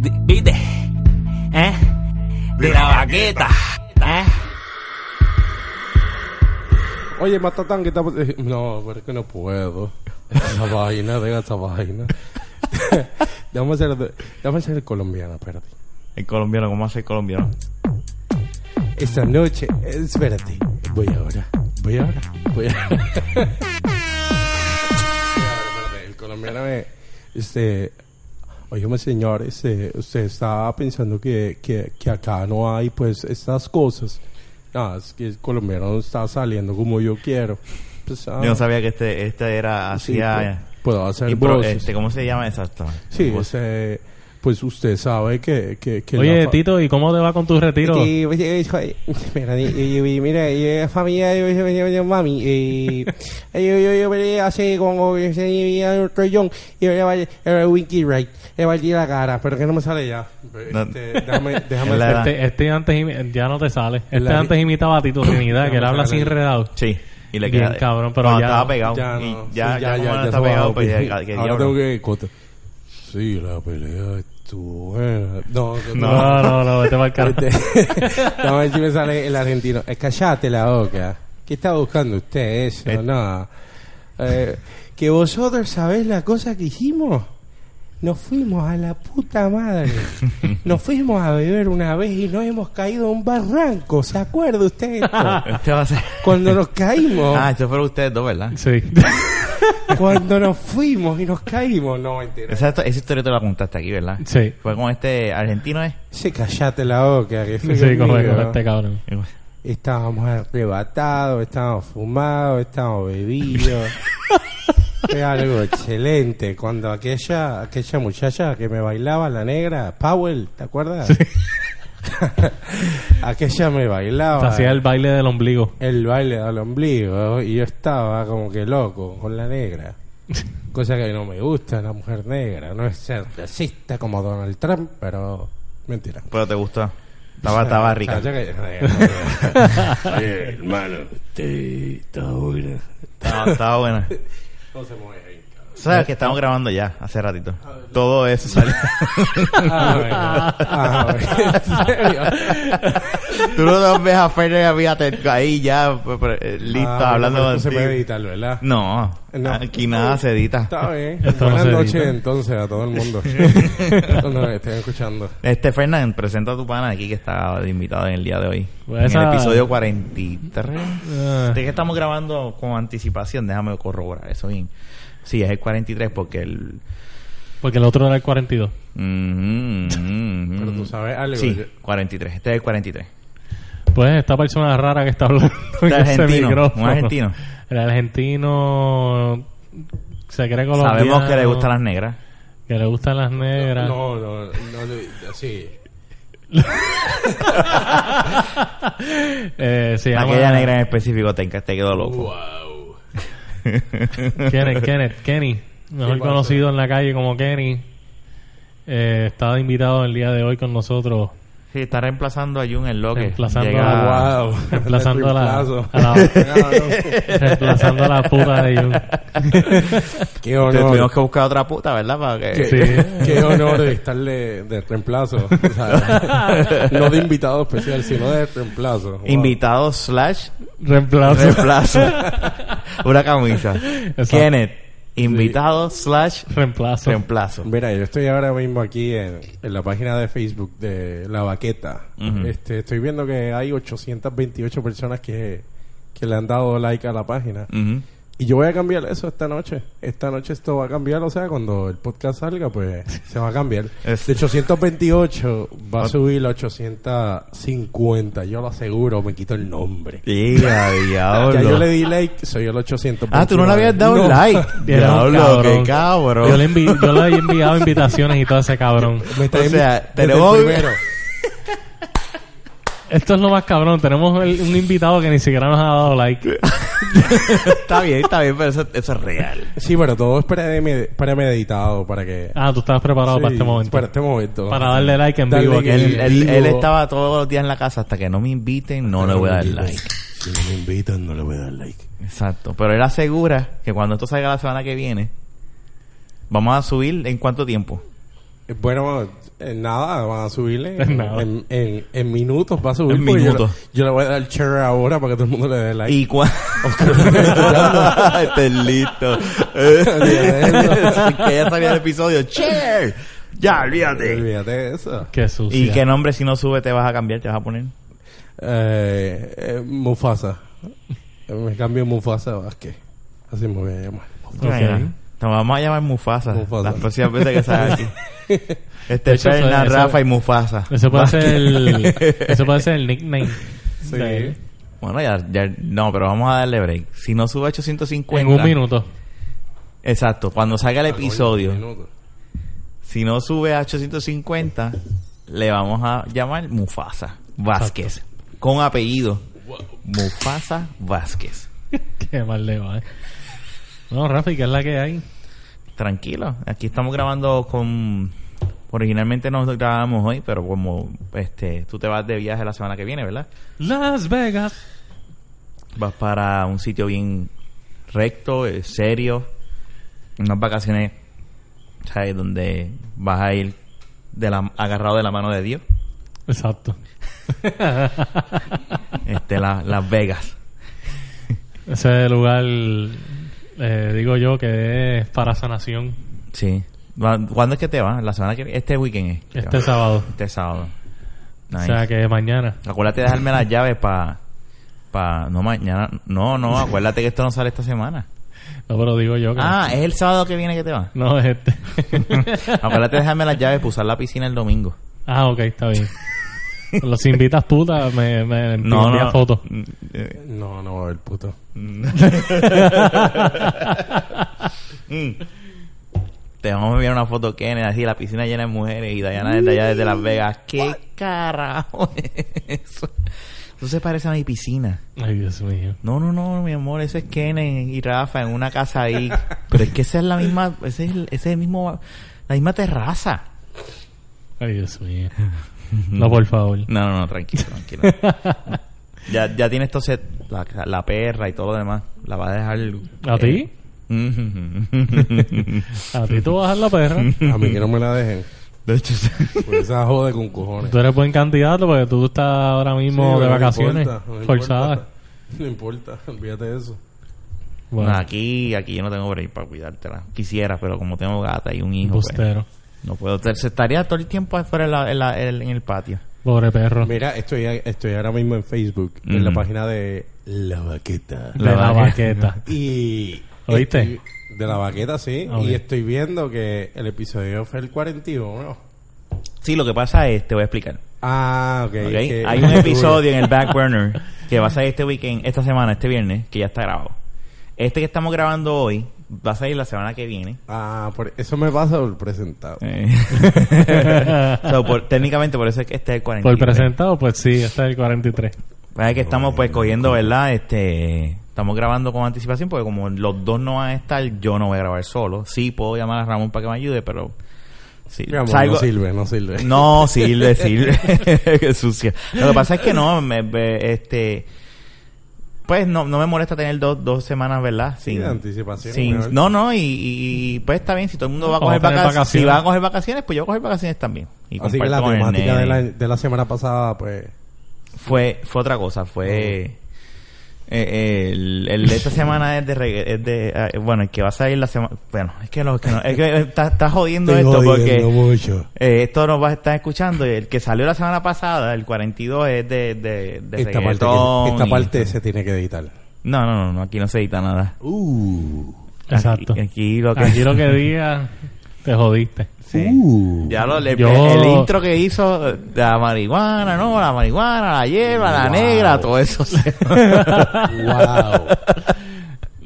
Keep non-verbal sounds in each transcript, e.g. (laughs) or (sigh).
¿Viste? ¿Eh? De la baqueta. ¿Eh? Oye, Matatán, que estamos... eh, No, pero es que no puedo. Esa (laughs) vaina, deja esa vaina. déjame ser, déjame ser el colombiano, espérate. El colombiano, ¿cómo hace el colombiano? Esta noche, espérate, voy ahora, voy ahora, voy ahora. (laughs) Espérate, espérate, el colombiano me, este, oye, señor, este, usted está pensando que, que, que acá no hay, pues, estas cosas. No, es que el colombiano no está saliendo como yo quiero. Pues, ah, Yo no sabía que este, este era, sí, hacía... pues, puedo hacer impro- voces. este, ¿Cómo se llama exacto? Sí, ese, pues usted sabe que, que, que Oye, la Tito, ¿y cómo te va con tu retiro? Oye, oye, mira, (laughs) y- y- y- mira, y la familia mami, eh, yo, yo, yo, yo, hace como que se vivía John y yo le va a Winky Right, le a la cara, pero que no me sale ya. Este, déjame, (laughs) Este, este antes ya no te sale. Este antes imitaba a Tito Trinidad, que él habla así enredado. Sí. Y le Bien queda... cabrón, pero ya estaba pegado. Ya ya, ya, se está pegado, pues pues, ya, que Ahora tengo que... Sí, la pelea estuvo buena. No, No, no, no, vete para el carajo. Este, Vamos a ver si me sale el argentino. Eh, callate la boca. ¿Qué está buscando usted eso? Eh. No. Eh, que vosotros sabés la cosa que hicimos. Nos fuimos a la puta madre. (laughs) Nos fuimos a beber una vez y nos hemos caído a un barranco. ¿Se acuerda usted? de esto? (laughs) Este va a ser... Cuando nos caímos. Ah, estos fueron ustedes dos, ¿verdad? Sí. (laughs) Cuando nos fuimos y nos caímos. No, mentira. Esa, esa historia te la contaste aquí, ¿verdad? Sí. Fue con este argentino, ¿eh? Sí, callate la boca. Que fue Sí, con este cabrón. Estábamos arrebatados, estábamos fumados, estábamos bebidos. (laughs) Fue algo excelente. Cuando aquella, aquella muchacha que me bailaba, la negra, Powell, ¿te acuerdas? (laughs) aquella me bailaba. Te hacía el baile del ombligo. el baile del ombligo y yo estaba como que loco con la negra. (laughs) Cosa que no me gusta la mujer negra. No es ser racista como Donald Trump, pero mentira. Pero te gustó. Estaba, estaba rica. Oye, hermano, usted está buena. Estaba, estaba buena. No se mueve. Sabes que estamos grabando ya, hace ratito. Todo eso salió. (laughs) Ah, bueno. Ah, bueno. (laughs) ¿En serio? Tú no ves a Ferner a mí aten- ahí ya pues, pues, eh, listo, Ah, hablando pero esto se puede editar, ¿verdad? No, No. aquí nada se edita. Está bien. Esto no Buenas se noches edita. entonces a todo el mundo. (laughs) no, no, estén escuchando. Este Fernán, presenta a tu pana aquí que está de invitado en el día de hoy. Pues en esa- el episodio 43. Ah, De que estamos grabando con anticipación, déjame corroborar eso bien. Sí, es el 43 porque el... porque el otro era el 42. Mhm, mhm, Pero tú sabes algo. Sí, yo- 43. Este es el 43. Pues esta persona rara que está hablando (laughs) en El ese argentino, micrófono. un argentino. El argentino se cree colombiano. Sabemos que le gustan las negras. Que le gustan las negras. No, no, no, no, sí. (laughs) Eh, se llama... Aquella negra en específico te, te quedó loco. Wow. (laughs) Kenneth, Kenneth, Kenny. Mejor conocido en la calle como Kenny. Eh, estaba invitado el día de hoy con nosotros. Sí, está reemplazando a Jun en lo que Reemplazando llega- a- Wow. (laughs) Reemplazando a la, Reemplazo. a la- (laughs) reemplazando a la puta de Jun. (laughs) Qué Te honor. tuvimos que buscar otra puta, ¿verdad? Para que... Qué, Sí. qué honor estarle de reemplazo. O sea, no de invitado especial, sino de reemplazo. Wow. Invitado slash Reemplazo. reemplazo. Una camisa. Exacto. Kenneth, invitado slash Reemplazo. reemplazo. Mira, yo estoy ahora mismo aquí en, en la página de Facebook de La Baqueta. Este, estoy viendo que hay 828 personas que, que le han dado like a la página. Y yo voy a cambiar eso esta noche. Esta noche esto va a cambiar, o sea, cuando el podcast salga, pues se va a cambiar. De 828 va a subir a 850. Yo lo aseguro, me quito el nombre. (laughs) Diga, diablo. Ya yo le di like, soy el 829. Ah, tú no le habías dado No. like. (laughs) Diablo, cabrón. qué cabrón. Yo le, envi- yo le he enviado invitaciones y todo ese cabrón. Me está O sea, tenemos- primero. Esto es lo más cabrón. Tenemos el- un invitado que ni siquiera nos ha dado like. (laughs) está bien, está bien, pero eso, eso es real. Sí, pero todo es preme- premeditado para que... Ah, tú estabas preparado Sí, para este momento. Para este momento. Para darle like en Darle vivo. que- aquí. Él, él- vivo. él estaba todos los días en la casa hasta que no me inviten, no le voy a dar like. Si no me invitan, no le voy a dar like. Exacto. Pero él asegura que cuando esto salga la semana que viene, vamos a subir en cuánto tiempo. Bueno, eh, nada, van a subirle. (laughs) Nada. En, en, en minutos va a subir. En yo minutos. le- Yo, le voy a dar share ahora para que todo el mundo le dé like. ¿Y cuál? este es listo. (laughs) (laughs) que ya sabía el episodio. ¡Share! Ya, olvídate. Olvídate de eso. Qué sucio. ¿Y qué nombre si no sube te vas a cambiar? ¿Te vas a poner? Eh, eh, Mufasa. Me cambio Mufasa Vázquez. Así me voy a llamar. Ok. Te vamos a llamar Mufasa. Mufasa. Las próximas veces que salga aquí. (laughs) Este hecho, Fernan, eso- Rafa y Mufasa. Eso puede (laughs) ser el, (laughs) eso puede ser el nickname. Sí. de. Bueno, ya, ya, no, pero vamos a darle break. Si no sube a 850. En un minuto. Exacto, cuando salga el Ah, episodio. un minuto. Si no sube a 850, le vamos a llamar Mufasa Vázquez. Con apellido. Mufasa Vázquez. Qué mal le va, eh. No, Rafi, ¿qué es la que hay? Tranquilo, aquí estamos grabando con... Originalmente nos grabamos hoy, pero como este tú te vas de viaje la semana que viene, ¿verdad? Las Vegas. Vas para un sitio bien recto, eh, serio, unas vacaciones, ¿sabes? Donde vas a ir de la, agarrado de la mano de Dios. Exacto. Este, la- Las Vegas. Ese lugar, eh, digo yo, que es para sanación. Sí. Va- ¿Cuándo es que te vas? La semana que. Este weekend es. que Este sábado. Este sábado. O sea que mañana. Acuérdate de dejarme las llaves para... Pa, no, mañana... No, no, acuérdate que esto no sale esta semana. No, pero digo yo que. Ah, es el sábado que viene que te vas. No, es este. (laughs) Acuérdate de dejarme las llaves para usar la piscina el domingo. ah, ok, está bien. (laughs) Los invitas putas, me, me No, envía no. fotos. Mm, No, no va a haber puto. mm. (laughs) Te vamos a enviar una foto, Kenneth, así, la piscina llena de mujeres y Diana desde allá desde Las Vegas. ¿Qué carajo (laughs) es eso? Eso se parece a mi piscina. Ay, Dios mío. No, no, no, mi amor, eso es Kenneth y Rafa en una casa ahí. Pero es que esa es la misma, ese es el, ese es el mismo, la misma terraza. Ay, Dios mío. No, por favor. No, no, no, tranquilo, tranquilo. (laughs) ya, ya tienes entonces la, la perra y todo lo demás. La va a dejar. ¿A ti? (laughs) ¿A ti tú vas a la perra? A mí que no me la dejen. de hecho, Porque esa jode con cojones. Tú eres buen candidato porque tú estás ahora mismo Sí, de no vacaciones. importa, no forzada. importa. No importa, olvídate de eso. Bueno, aquí, aquí yo no tengo break para cuidártela. Quisiera, pero como tengo gata y un hijo, pues, bustero. No puedo. Se estaría todo el tiempo afuera en, la- en la- en- en el patio. Pobre perro. Mira, estoy, estoy ahora mismo en Facebook, en la página de La Vaqueta. De La vaqueta. (laughs) Y... ¿Oíste? estoy- de la vaqueta, sí. Ok. Y estoy viendo que el episodio fue el 41. Sí, lo que pasa es, te voy a explicar. Ah, ok. ¿ok? que- Hay (laughs) un episodio en el back burner que va a salir (laughs) este weekend, esta semana, este viernes, que ya está grabado. Este que estamos grabando hoy va a salir la semana que viene. Ah, por eso me pasa por presentado. Eh. (laughs) So, por- técnicamente por eso es que este es el 43. Por presentado, pues sí, este es el 43. Es que estamos pues cogiendo, ¿verdad? Este, estamos grabando con anticipación porque como los dos no van a estar, yo no voy a grabar solo. Sí puedo llamar a Ramón para que me ayude, pero sí, Mi amor, salgo- no sirve, no sirve. No, sirve, sirve. (laughs) Qué sucia. Lo que pasa es que no, me, me- este, pues no, no me molesta tener dos, dos semanas, ¿verdad? Sí, de anticipación, sin- no, no, y, y- pues está bien. Si todo el mundo va a coger vacaciones, si va a coger vacaciones, pues yo voy a coger vacaciones también. Y Así que la temática de la, de la semana pasada, pues... Fue, fue otra cosa, fue... eh, el, el de esta semana es de, regga- es de eh, bueno el que va a salir la semana bueno es que lo que no es que eh, está, está jodiendo Estoy esto jodiendo porque mucho. eh, esto nos va a estar escuchando y el que salió la semana pasada el 42 es de, de, de Esta parte, que- esta parte se tiene que editar. no, no no no aquí no se edita nada Uh. Exacto. aquí, aquí lo que Aquí lo que diga, te jodiste. Sí. Uh. ya lo, el, Yo- el intro que hizo de la marihuana no la marihuana la hierba la Wow. negra todo eso (laughs) wow.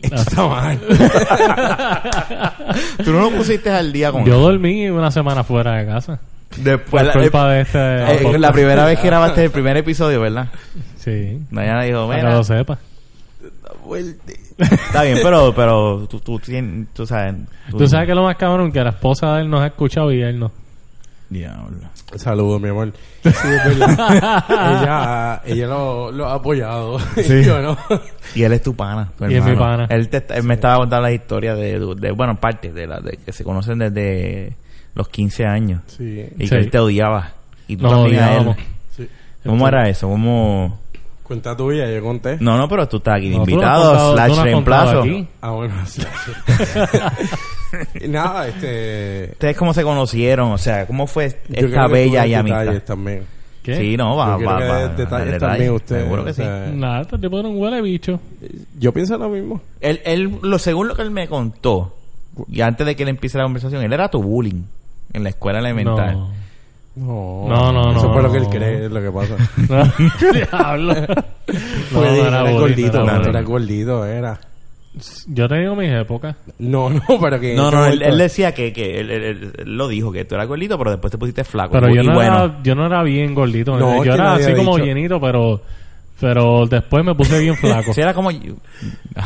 Esto está mal. (laughs) tú no lo pusiste al día con Yo dormí una semana fuera de casa. después culpa de este... Eh, podcast. la primera vez que grabaste el primer episodio, ¿verdad? Sí. Diana dijo, Para que mira, lo sepa. Está bien, pero, pero tú, tú, tien- tú sabes. Tú sabes que lo más cabrón que la esposa de él nos ha escuchado y él no. Diablo. Saludos, mi amor. (laughs) Sí, es verdad. ella ella lo, lo ha apoyado. (laughs) Y yo no. Y él es tu pana. tu Y es mi pana. Él, te- él me estaba contando las historias de, de, bueno, parte de las de que se conocen desde los 15 años. Sí. Y Sí. que él te odiaba. Y tú Nos también a él. odiábamos. sí. ¿Cómo era eso? ¿Cómo...? Cuenta tuya, yo conté. No, no, pero tú estás aquí de No, tú no has invitado, contado- tú slash no has contado reemplazo. aquí. Ah, bueno, sí. (laughs) Y Nada, este... ¿Ustedes cómo se conocieron? O sea, ¿cómo fue yo esta que bella tuve y amistad? detalles también. ¿Qué? Sí, no, va, Yo va, que detalles detalle. también usted. Seguro que o sea, Nada, este tipo era un huele bicho. Yo pienso lo mismo. Él, él, lo según lo que él me contó, y antes de que él empiece la conversación, él era tu bullying en la escuela elemental. No. No, No, no, Eso no, fue lo que él cree, es lo que pasa. (laughs) No, (laughs) diablo. No, Pues no era, gordito, no no, era, gordito, era. Yo he tenido mis épocas. No, (laughs) no, pero que... No, no, él, él decía que, que él, él- él- él lo dijo, que tú eras gordito, pero después te pusiste flaco. Pero yo no, bueno, era, yo no era bien gordito. No, es yo era así como llenito, pero pero después me puse bien flaco. si era como.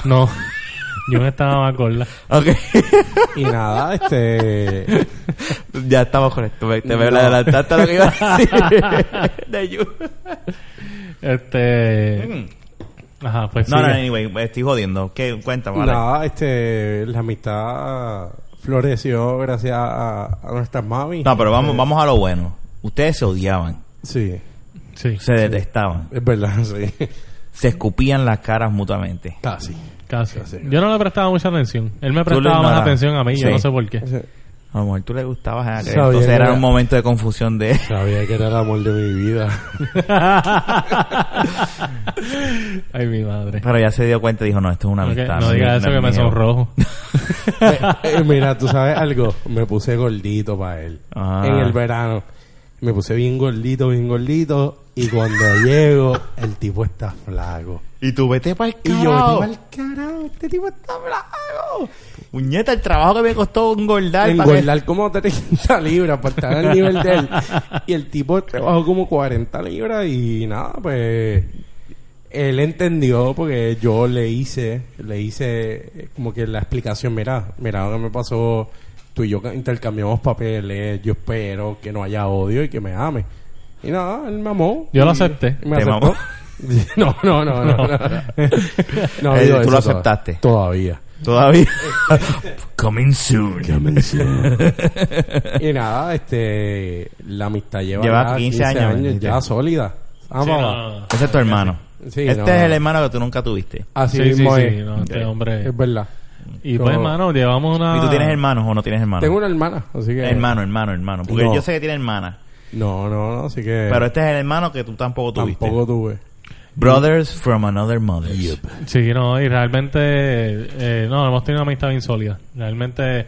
No, yo me estaba más gorda. Ok. Y nada, este... (laughs) ya estamos con esto. Te me No. adelantaste a lo que iba a decir. (laughs) De you. Este. Ajá, pues No, no, anyway, me estoy jodiendo. ¿Qué? Cuéntame, vale. Nada, este... La amistad floreció gracias a, a nuestras mami. No, pero vamos, vamos a lo bueno. Ustedes se odiaban, Sí, Sí, se detestaban, es verdad, sí. se escupían las caras mutuamente. Casi. Casi. Casi. Yo no le prestaba mucha atención. Él me prestaba más atención a mí, yo Sí. no sé por qué. A lo mejor tú le gustabas a aquel, Sabía Entonces era era- un momento de confusión de... Sabía que era el amor de mi vida. (laughs) Ay, mi madre. Pero ya se dio cuenta y dijo, no, esto es una amistad. no digas eso no que es me mío". sonrojo. (laughs) Eh, eh, mira, tú sabes algo. Me puse gordito para él. Ah. En el verano. Me puse bien gordito, bien gordito. Y cuando llego, el tipo está flaco. Y tú vete para el Y yo, carajo. vete al carajo, este tipo está flaco. Puñeta, el trabajo que me costó engordar. para Engordar como 30 (laughs) libras para estar al nivel de él. Y el tipo trabajó como 40 libras y nada, pues él entendió porque yo le hice, le hice eh, como que la explicación, mira, mira lo que me pasó, tú y yo intercambiamos papeles, yo espero que no haya odio y que me ame. Y nada, él me amó. Yo lo acepté. me ¿Te aceptó. mamó? (laughs) No, no, no, no. no, (laughs) No, Eh, digo tú lo eso aceptaste. Todavía. Todavía. (laughs) Coming soon. y nada, este, la amistad lleva, Lleva ya 15 años, ¿me ya sólida. Sí, papá. no. Ese es tu hermano. Sí, este no. es el hermano que tú nunca tuviste. Así Sí, sí, mismo sí. es. no, este hombre. Es verdad. Y pues, No. hermano, llevamos una. ¿Y tú tienes hermanos o no tienes hermanos? Tengo una hermana, así que... Hermano, hermano, hermano. Porque No. yo sé que tiene hermana. No, no, no, así que... Pero este es el hermano que tú tampoco tuviste. tampoco tuve. Brothers from another mother. Sí, no, y realmente. eh, no, hemos tenido una amistad bien sólida. Realmente.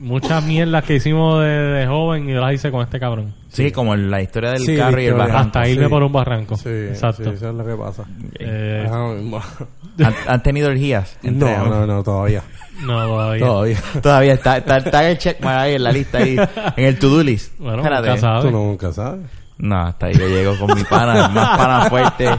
Muchas mierdas que hicimos de, de joven y yo las hice con este cabrón. Sí, como la historia del Sí, carro y el historia. barranco. Hasta irme sí. por un barranco. Sí, Exacto. sí, eso es lo que pasa. Eh, mismo. (laughs) ¿Han, han tenido orgías? entre No, ambos? no, no, todavía. no, todavía. Todavía. Todavía está, está, está en el checkmark ahí en la lista ahí, en el to-do list. Bueno, Espérate. nunca sabes. Tú nunca sabes. No, hasta ahí yo llego con mi pana, el más pana fuerte.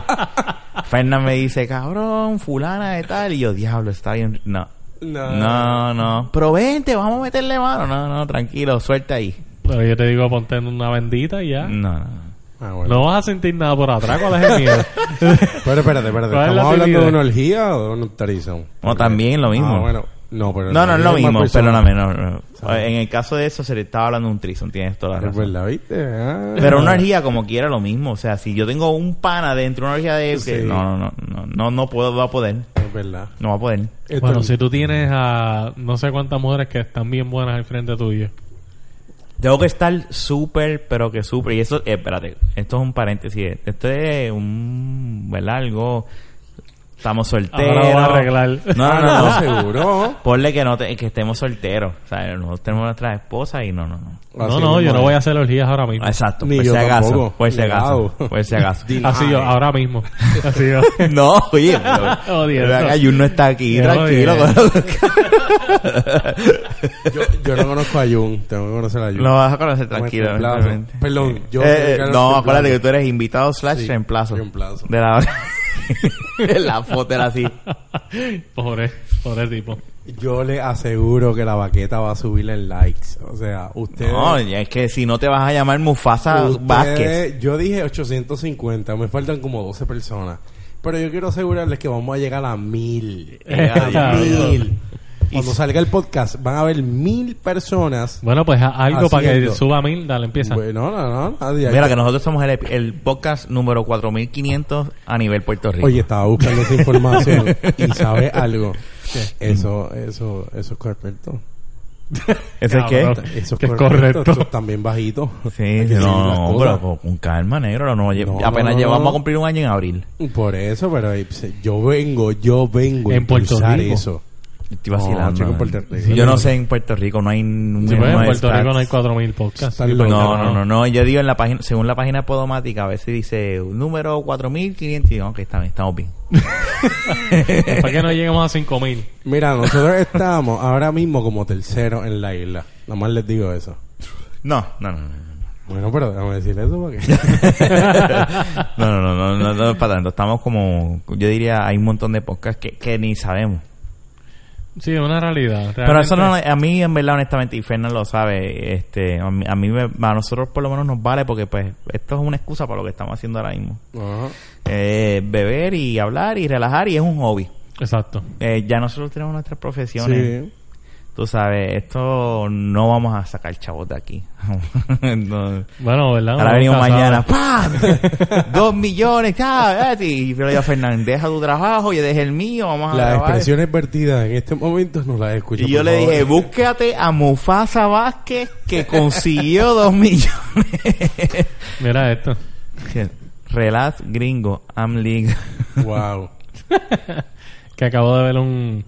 Fernan me dice, cabrón, fulana de tal. Y yo, diablo, está bien. No. No. No, no. Pero vente, vamos a meterle mano. No, no, tranquilo, suelta ahí. Pero yo te digo, ponte en una bendita y ya. No, no. Ah, bueno. No vas a sentir nada por atrás. ¿Cuál es el miedo? (laughs) Pero espérate, espérate. ¿Cuál es ¿Estamos la hablando de una orgía o de un tarizón? No, también lo mismo. Ah, bueno. No, pero... No, no es lo mismo, perdóname. No, no. ¿Sabes? En el caso de eso se le estaba hablando de un trison, tienes toda la razón. Ah. Pero una orgía como quiera lo mismo. O sea, si yo tengo un pana dentro de una orgía de... que- Sí. no, no, no, no, no, no puedo, va a poder. Es verdad. No va a poder. Esto- bueno, si tú tienes a no sé cuántas mujeres que están bien buenas al frente tuyo. Tengo que estar súper, pero que súper. Y eso, eh, espérate, esto es un paréntesis. Esto es un, ¿verdad? Algo. Estamos solteros. Ahora lo voy a arreglar. No, Ah, no, no. no. seguro. Ponle que no te- que estemos solteros. O sea, nosotros tenemos nuestras esposas y no, no, no. No, Así no, yo no voy a hacer orgías ahora mismo. Exacto, Ni por yo si acaso. Por si acaso. Por si acaso. (laughs) Así yo, ahora mismo. (laughs) Así yo. (laughs) no, oye, pero. Pero Jun no está aquí, tranquilo. Yo, yo no conozco a Jun. Tengo que conocer a Jun. Lo vas a conocer tranquilo. Perdón, yo... Eh, el no, acuérdate que tú eres invitado slash Sí, reemplazo. reemplazo. De la (laughs) la foto era así. Pobre, pobre tipo. Yo le aseguro que la baqueta va a subir en likes. O sea, ustedes... No, es que si no te vas a llamar Mufasa ustedes- Vázquez. Yo dije 850. Me faltan como 12 personas. Pero yo quiero asegurarles que vamos a llegar a mil. (laughs) A diablo. mil. Cuando salga el podcast van a haber mil personas. Bueno, pues algo para que Haciendo. suba mil, dale, empieza. Bueno, no, no, nadie. Mira que nosotros somos el, el podcast número 4500 a nivel Puerto Rico. Oye, estaba buscando esa información y (laughs) sabe algo. Eso, eso, eso es correcto. ¿Ese es qué? Cabrón. Eso es Que es correcto. Eso también bajito. Sí, Hay que sí, decir no, las no, cosas. pero con, con calma, negro. No, lle- No, apenas no, no, llevamos no. a cumplir un año en abril. Por eso, pero eh, yo vengo, yo vengo a En Puerto impulsar Rico. eso. Estoy No, vacilando. chico, en ¿no? Puerto Rico. Yo no sé en Puerto Rico, no hay... No, Sí, pues, en Puerto stats. Rico no hay cuatro mil podcasts. Sí, pues, No, no, no, no. Yo digo en la página, según la página podomática, a veces dice número 4500 y digo, ok, está bien, estamos bien. ¿Para que no lleguemos a cinco mil? Mira, nosotros estamos ahora mismo como tercero en la isla. Nada más les digo eso. No, no, no, no. Bueno, pero déjame decir eso porque... (laughs) No, no, no, no, no, no es para tanto. Estamos como, yo diría, hay un montón de podcasts que, que ni sabemos. Sí, es una realidad. Pero eso no, a mí en verdad, honestamente, y Fernan lo sabe, este, a mí, a, mí me- a nosotros por lo menos nos vale porque pues esto es una excusa para lo que estamos haciendo ahora mismo. Eh, beber y hablar y relajar y es un hobby. Exacto. Eh, ya nosotros tenemos nuestras profesiones. Sí. Tú sabes, esto no vamos a sacar chavos de aquí. (laughs) No. Bueno, ¿verdad? Ahora venimos mañana. ¡pam! (laughs) Dos millones, ¿sabes? Y yo le digo a Fernández, deja tu trabajo, yo dejé el mío, vamos a Las grabar. expresiones vertidas en este momento no las escucho. Y yo le favor. dije, búscate a Mufasa Vázquez que consiguió (laughs) dos millones. Mira esto. Relax gringo, I'm legal. Wow. Que acabo de ver un...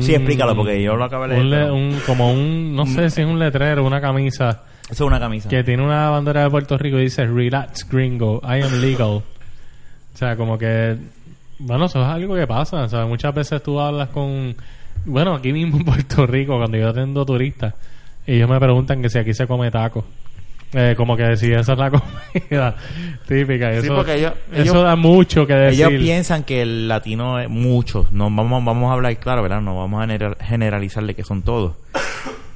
Sí, explícalo, porque yo lo acabé de un leer, le- pero- un- como un... No sé si es un letrero, una camisa... Eso es una camisa. que tiene una bandera de Puerto Rico y dice Relax Gringo, I am legal. O sea, como que, bueno, eso es algo que pasa. O sea, muchas veces tú hablas con, bueno, aquí mismo en Puerto Rico, cuando yo atiendo turistas, y ellos me preguntan que si aquí se come taco. Eh, como que si esa es la (laughs) comida típica. Y Sí, eso, porque ellos- eso ellos- da mucho que decir. Ellos piensan que el latino es muchos. No vamos, vamos a hablar claro, ¿verdad? No vamos a gener- generalizarle que son todos.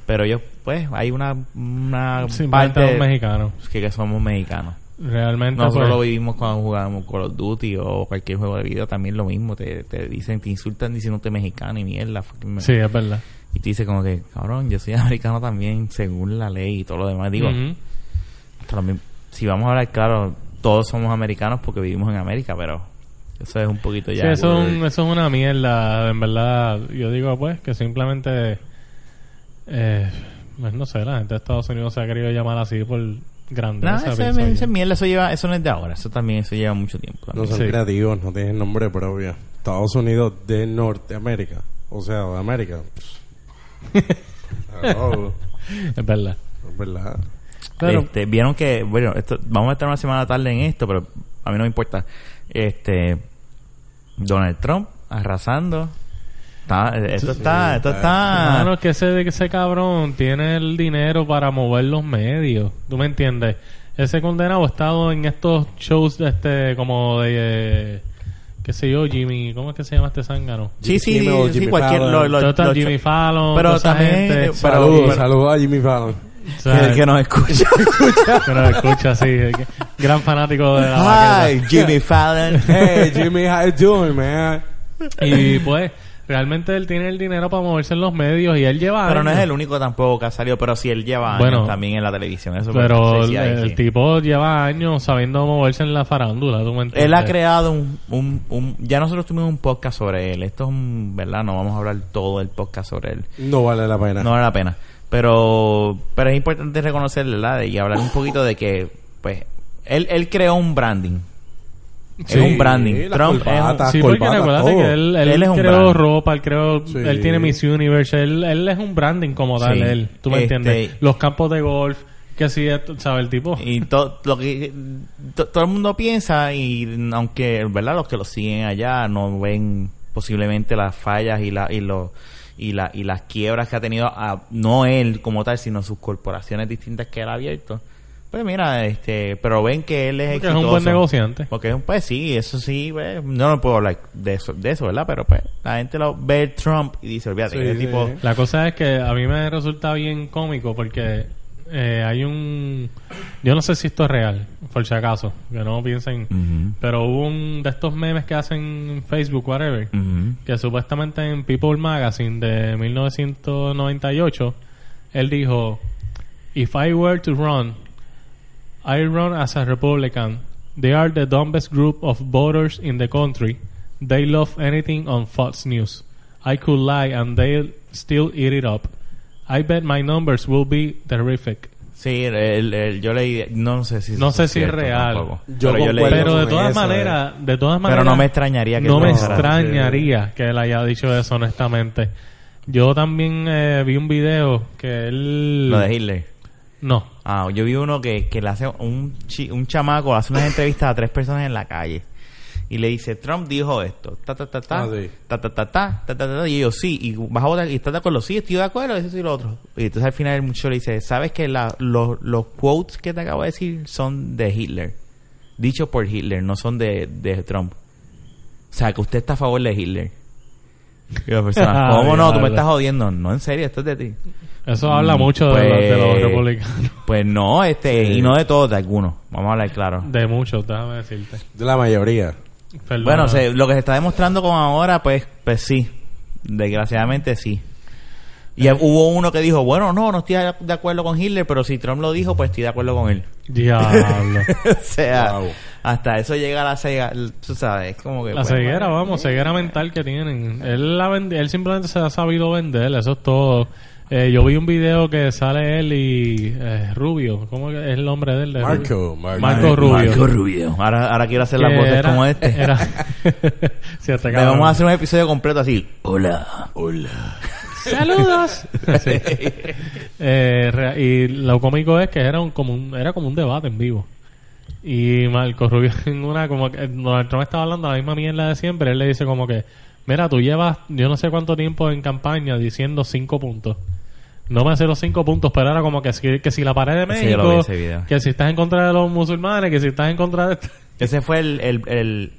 Pero ellos, pues, hay una, una Sí, parte mexicanos. que, que somos mexicanos. Realmente, Nosotros pues, lo vivimos cuando jugamos Call of Duty o cualquier juego de video, también lo mismo. Te, te dicen, te insultan diciéndote mexicano y mierda. sí, es verdad. Y tú dices como que, cabrón, yo soy (laughs) americano también, según la ley y todo lo demás. Digo. También, si vamos a hablar claro, todos somos americanos porque vivimos en América, pero eso es un poquito ya. Sí, eso, es un- eso es una mierda, en verdad. Yo digo, pues, que simplemente. Eh, pues no sé, la gente de Estados Unidos se ha querido llamar así por No, grandeza. pienso yo. eso es mierda, eso lleva, eso no es de ahora, eso también, eso lleva mucho tiempo. No son Sí. creativos, no tienen nombre propio. Estados Unidos de Norteamérica. O sea, de América. (laughs) Es verdad. es verdad. Este, vieron que, bueno, esto, vamos a estar una semana tarde en esto, pero a mí no me importa. Este, Donald Trump arrasando. Está, esto está, esto está. Mano, es que ese, ese cabrón tiene el dinero para mover los medios. ¿Tú me entiendes? Ese condenado ha estado en estos shows de este, como de. eh, qué sé yo, Jimmy. ¿Cómo es que se llama este zángano? sí, sí, Jimmy sí, Jimmy cualquier. Fallon. Lo, lo- Total, lo- Jimmy Fallon. pero también- gente. pero- Saludos, pero- saludos a Jimmy Fallon. O sea, el que nos escucha. (laughs) que nos escucha que- Gran fanático de la Hi, Jimmy Fallon. (laughs) Hey, Jimmy, how you doing, man? Y pues, realmente él tiene el dinero para moverse en los medios y él lleva. Pero no es el único tampoco que ha salido, pero sí él lleva Bueno, años también en la televisión. Eso Pero sí, sí, el, sí. tipo lleva años sabiendo moverse en la farándula, ¿tú me entiendes? Él ha creado un, un, un- Ya nosotros tuvimos un podcast sobre él. Esto es un... ¿Verdad? No vamos a hablar todo el podcast sobre él. No vale la pena. No vale la pena. Pero... Pero es importante reconocer, ¿verdad? Y hablar un poquito de que... Pues... Él, él creó un branding. Sí, es un branding. Trump es un- Sí, porque recuérdate que él, él, Él es un creó brand. ropa, él creó, Sí. él tiene Miss Universe, él, él es un branding como tal, Sí. él, tú me Este- entiendes. Los campos de golf, que sí, esto, ¿sabes? El tipo. Y todo lo que to- todo el mundo piensa y aunque verdad los que lo siguen allá no ven posiblemente las fallas y la y los y la y las quiebras que ha tenido a- no él como tal sino sus corporaciones distintas que él ha abierto pues mira este pero ven que él es porque es un buen negociante. porque es un pues sí eso sí pues, no no puedo hablar de eso de eso verdad pero pues la gente lo ve Trump y dice olvídate sí. tipo La cosa es que a mí me resulta bien cómico porque eh, hay un... Yo no sé si esto es real, por si acaso, que no piensen... Pero hubo un de estos memes que hacen en Facebook, whatever, Ujú. que supuestamente en People Magazine de 1998, él dijo, If I were to run, I run as a Republican. They are the dumbest group of voters in the country. They love anything on Fox News. I could lie and they'll still eat it up. I bet my numbers will be terrific. Sí, el- el- yo leí, no sé si No sé si es real. Yo Pero yo leí, concuerdo Pero de todas eso, maneras, de todas pero maneras, no me extrañaría que no él me extrañaría que él haya dicho eso honestamente. Yo también eh, vi un video que él... Lo de Hitler. No. Ah, yo vi uno que, que le hace un, chi- un chamaco, hace unas entrevistas a tres personas en la calle. Y le dice, Trump dijo esto, ta ta ta ta, Ah, sí. ta ta ta ta, ta ta ta, y ellos sí, y vas a votar, y estás de acuerdo, sí, estoy de acuerdo, eso y lo otro. Y entonces al final el muchacho le dice, ¿sabes que la, los, los quotes que te acabo de decir son de Hitler? Dichos por Hitler, no son de, de Trump. O sea, que usted está a favor de Hitler. Y la persona, (laughs) ¿cómo no? Tú me estás jodiendo. No, en serio, esto es de ti. Eso habla Mm, mucho de, pues- los, de los republicanos. (laughs) Pues no, este, Sí. y no de todos, de algunos. Vamos a hablar claro. De muchos, déjame decirte. De la mayoría. Perdona. Bueno, se- lo que se está demostrando con ahora, pues, pues sí. Desgraciadamente sí. Y hubo uno que dijo, bueno, no, no estoy de acuerdo con Hitler, pero si Trump lo dijo, pues estoy de acuerdo con él. Diablo. (laughs) o sea, Wow. hasta eso llega la cega, tú sabes, es como que... La pues, ceguera, vamos, ceguera mental que tienen. Él, la él simplemente se ha sabido vender, eso es todo. Eh, yo vi un video que sale él y eh, Rubio, ¿cómo que es el nombre de él? De Rubio? Marco, Marco. Marco Rubio. Marco Rubio. Ahora, ahora quiero hacer las voces era- como este. Era... (laughs) (laughs) Sí, este Le cabrón. vamos a hacer un episodio completo así. Hola. Hola. ¡Saludos! (laughs) Sí. Eh, y lo cómico es que era un, como un, era como un debate en vivo. Y Marco Rubio en una como que Donald Trump estaba hablando la misma mierda de siempre, él le dice como que, mira, tú llevas yo no sé cuánto tiempo en campaña diciendo cinco puntos. No me sé los cinco puntos, pero era como que si, que si la pared de Sí, vi México, ese video. que si estás en contra de los musulmanes, que si estás en contra de... Ese fue el, el, el,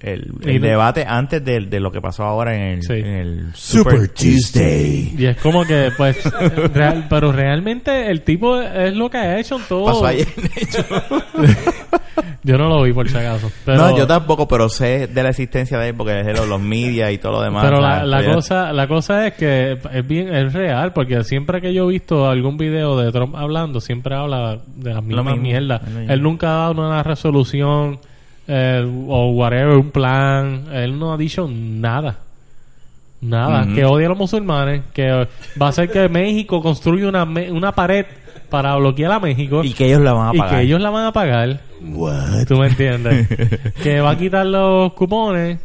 el, debate antes de, de lo que pasó ahora en el, Sí. en el Super Tuesday. Y es como que, pues, (laughs) real- pero realmente el tipo es lo que ha hecho en todo. Pasó ayer, de hecho. (laughs) Yo no lo vi por si acaso. Pero, no, yo tampoco, pero sé de la existencia de él porque es de los, los media y todo lo demás. pero la, la cosa, la cosa es que es bien, es real, porque siempre que yo he visto algún video de Trump hablando, siempre habla de la misma mierda. Él nunca ha dado una resolución eh, o whatever, un plan. Él no ha dicho nada. Nada. Que odia a los musulmanes, que va a hacer que México construya una, me- una pared para bloquear a México. Y que ellos la van a y pagar. que ellos la van a pagar. ¿Tú me entiendes? (laughs) que va a quitar los cupones,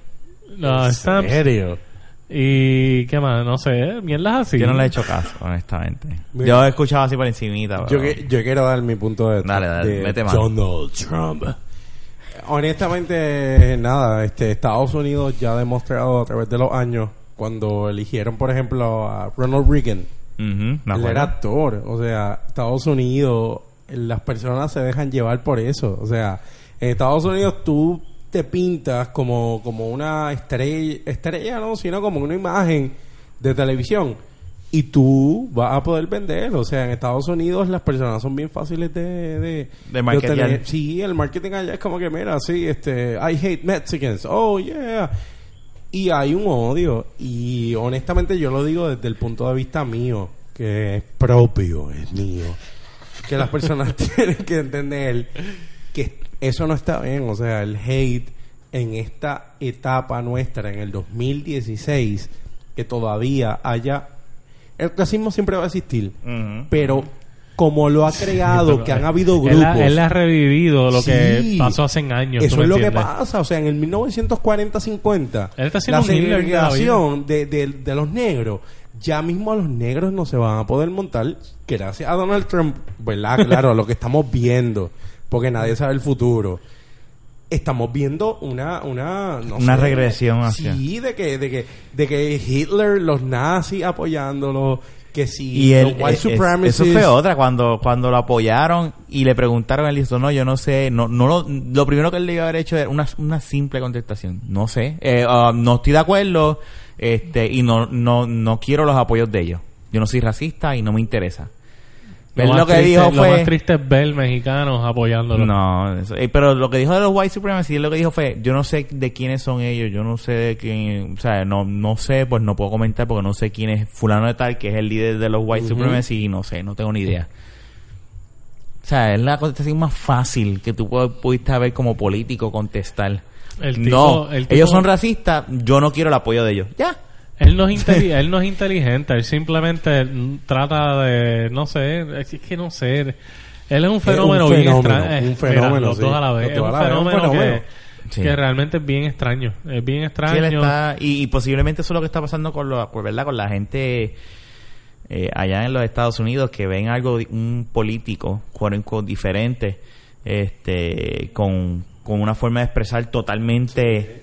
los stamps serio? y qué más, no sé, mierdas así. Yo no le he hecho caso, honestamente. Mira. Yo he escuchado así por encimita. Yo, que- yo quiero dar mi punto de, Dale, dale, de mete. Donald Trump. Honestamente, nada, este Estados Unidos ya ha demostrado a través de los años, cuando eligieron, por ejemplo, a Ronald Reagan, él era actor, o sea, Estados Unidos, las personas se dejan llevar por eso, o sea, en Estados Unidos tú te pintas como, como una estrella, estrella no, sino como una imagen de televisión y tú vas a poder vender, o sea, en Estados Unidos las personas son bien fáciles de de, De obtener. Sí, el marketing allá es como que mira, sí, este, I hate Mexicans, oh yeah. Y hay un odio. Y honestamente yo lo digo desde el punto de vista mío, que es propio, es mío. Que las personas (laughs) tienen que entender que eso no está bien. O sea, el hate en esta etapa nuestra, en el 2016, que todavía haya... El racismo siempre va a existir. Pero como lo ha creado, que han habido Él grupos... ha, él ha revivido lo que pasó hace años. ¿tú Eso me es lo que pasa, o sea, en el 1940-50, Él está haciendo la segregación de, de, de los negros, ya mismo a los negros no se van a poder montar, gracias a Donald Trump, ¿verdad? Claro, lo que estamos viendo, porque nadie sabe el futuro. Estamos viendo una una no Una sé, regresión hacia- sí de que de que de que Hitler los nazis apoyándolo que si Y los white es- supremacists. eso fue otra cuando cuando lo apoyaron y le preguntaron él dijo no yo no sé no no lo, lo primero que él debió haber hecho era una, una simple contestación no sé eh, ah, no estoy de acuerdo este y no no no quiero los apoyos de ellos. Yo no soy racista y no me interesa Él lo que triste- dijo Lo fue- más triste es ver mexicanos apoyándolo. No, eso- eh, pero lo que dijo de los white supremacy, él lo que dijo fue, yo no sé de quiénes son ellos, yo no sé de quién, o sea, no, no sé, pues no puedo comentar porque no sé quién es fulano de tal, que es el líder de los white supremacy, y no sé, no tengo ni idea. O sea, es la contestación más fácil que tú pu- pudiste haber como político contestar. El tipo- no, el tipo- ellos son racistas, yo no quiero el apoyo de ellos. Ya. Él no, es (laughs) inteli- él no es inteligente, él simplemente trata de, no sé, es que no sé, él es un fenómeno, un bien extraño. un Eh, fenómeno, los sí. dos a la vez. Es un a la vez, un fenómeno. Que, Sí. que realmente es bien extraño, es bien extraño. Sí, él está, y, y posiblemente eso es lo que está pasando con, lo, pues, ¿verdad? con la gente eh, allá en los Estados Unidos que ven algo, un político diferente, este, con, con una forma de expresar totalmente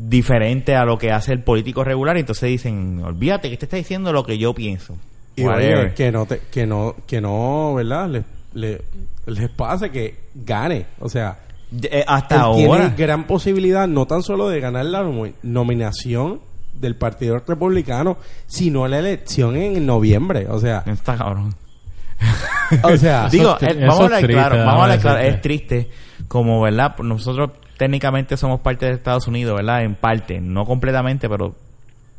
diferente a lo que hace el político regular, y entonces dicen, olvídate que este está diciendo lo que yo pienso. Y Whatever. oye, que no, te, que no, que no, ¿verdad? Les, le- les pase que gane. O sea, Eh, hasta él ahora. tiene gran posibilidad no tan solo de ganar la nomi- nominación del Partido Republicano, sino la elección en noviembre. O sea, (laughs) Está cabrón. o sea, (laughs) Digo, es eh, vamos a hablar claro, vamos a hablar claro, es triste, como, ¿verdad? Nosotros técnicamente somos parte de Estados Unidos, ¿verdad? En parte, no completamente, pero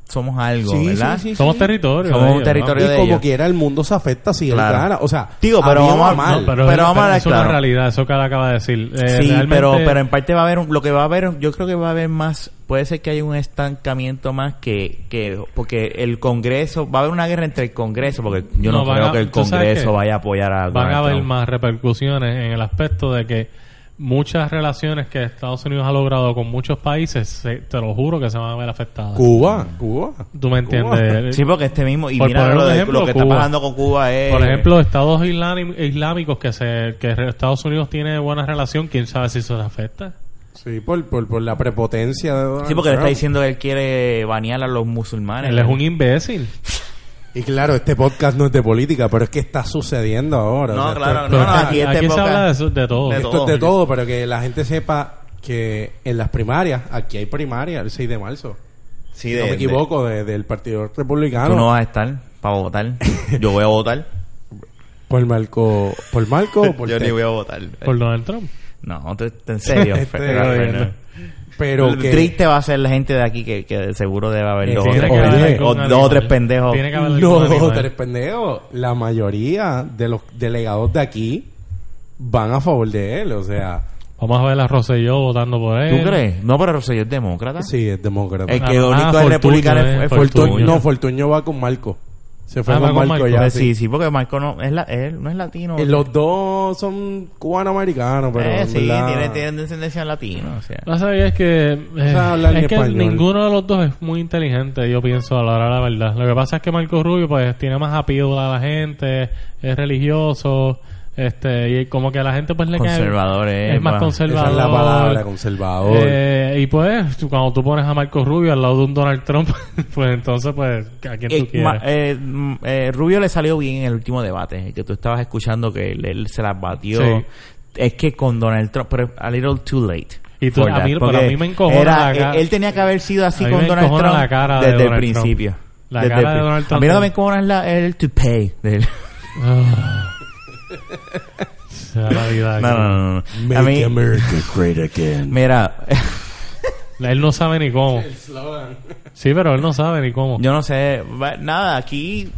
somos algo, Sí, ¿verdad? sí, sí, Somos territorio. Somos de un ellos, territorio ¿no? y como ellos. quiera el mundo se afecta si Claro. él gana. O sea, Digo, pero a vamos a- mal. No, pero, Pero vamos a hablar es una realidad, eso que él acaba de decir. Eh, sí, realmente- pero, pero en parte va a haber, un- lo que va a haber, yo creo que va a haber más, puede ser que haya un estancamiento más que, que, porque el Congreso, va a haber una guerra entre el Congreso, porque yo no, creo a- que el Congreso vaya a apoyar a van a haber más repercusiones en el aspecto de que muchas relaciones que Estados Unidos ha logrado con muchos países, se- te lo juro que se van a ver afectadas. Cuba, Cuba. ¿Tú me entiendes? Sí, porque este mismo, y Por mira lo, de- ejemplo, lo que Cuba. está pasando con Cuba es... Por ejemplo, estados islámi- islámicos que se que Estados Unidos tiene buena relación, quién sabe si eso se afecta. Sí, por, por, por la prepotencia de Donald Sí, porque le está diciendo que él quiere banear a los musulmanes. Él es un imbécil. Y claro, este podcast no es de política, pero es que está sucediendo ahora. No, O sea, claro, esto- no, Pero no, aquí este aquí se podcast- habla de, todo. de Esto todo. es de todo, pero que la gente sepa que en las primarias, aquí hay primarias el 6 de marzo. Sí, si de- no me equivoco, de- del Partido Republicano. Tú no vas a estar para votar. (laughs) Yo voy a votar. Por Marco, por Marco o (laughs) por Yo ni voy a votar. Por Donald Trump. No, en serio. (laughs) Este, Pero Lo que triste va a ser la gente de aquí que, que seguro debe haber Eh, dos o tres, que haber o algún dos o tres pendejos. Tiene que haber no, algún animal. tres pendejos. La mayoría de los delegados de aquí van a favor de él, o sea, Vamos a ver a Rosselló votando por él. ¿Tú crees? No, pero Rosselló es demócrata. sí, es demócrata. El Ah, que ah, único es republicano eh, es Fortuño, Fortuño. no, Fortuño va con Marco. Se fue Ah, con con Marco, Marco. ya. Pues sí. sí, porque Marco no es, la, él no es latino. Eh, Los dos son cubano-americanos, pero Eh, sí, verdad- tiene, tiene descendencia latina. O sea. La sabía es que, eh, sabe hablar es que español. ninguno de los dos es muy inteligente, yo pienso, a la hora de la verdad. Lo que pasa es que Marco Rubio pues tiene más appeal a la gente, es religioso, este y como que a la gente pues le cae... Conservador, eh, es más va. conservador. Esa es la palabra, conservador. Eh, y pues, tú- cuando tú pones a Marco Rubio al lado de un Donald Trump, (laughs) pues entonces, pues, ¿a quién tú Eh, quieres? ma- eh, mm, eh, Rubio le salió bien en el último debate, que tú estabas escuchando que él, él se las batió. Sí. Es que con Donald Trump, pero a little too late. Y tú- a mí- pero porque a mí me encojona era- la él, él tenía que haber sido así A con Donald Trump la cara de desde el Trump. principio. La Desde cara el de Donald A Trump mí no me encojona la- el to pay. del- Ah. No, no, no, no. Make A mí, America great again. mira, Él no sabe ni cómo. Sí, pero él no sabe ni cómo. yo no sé, va- nada, aquí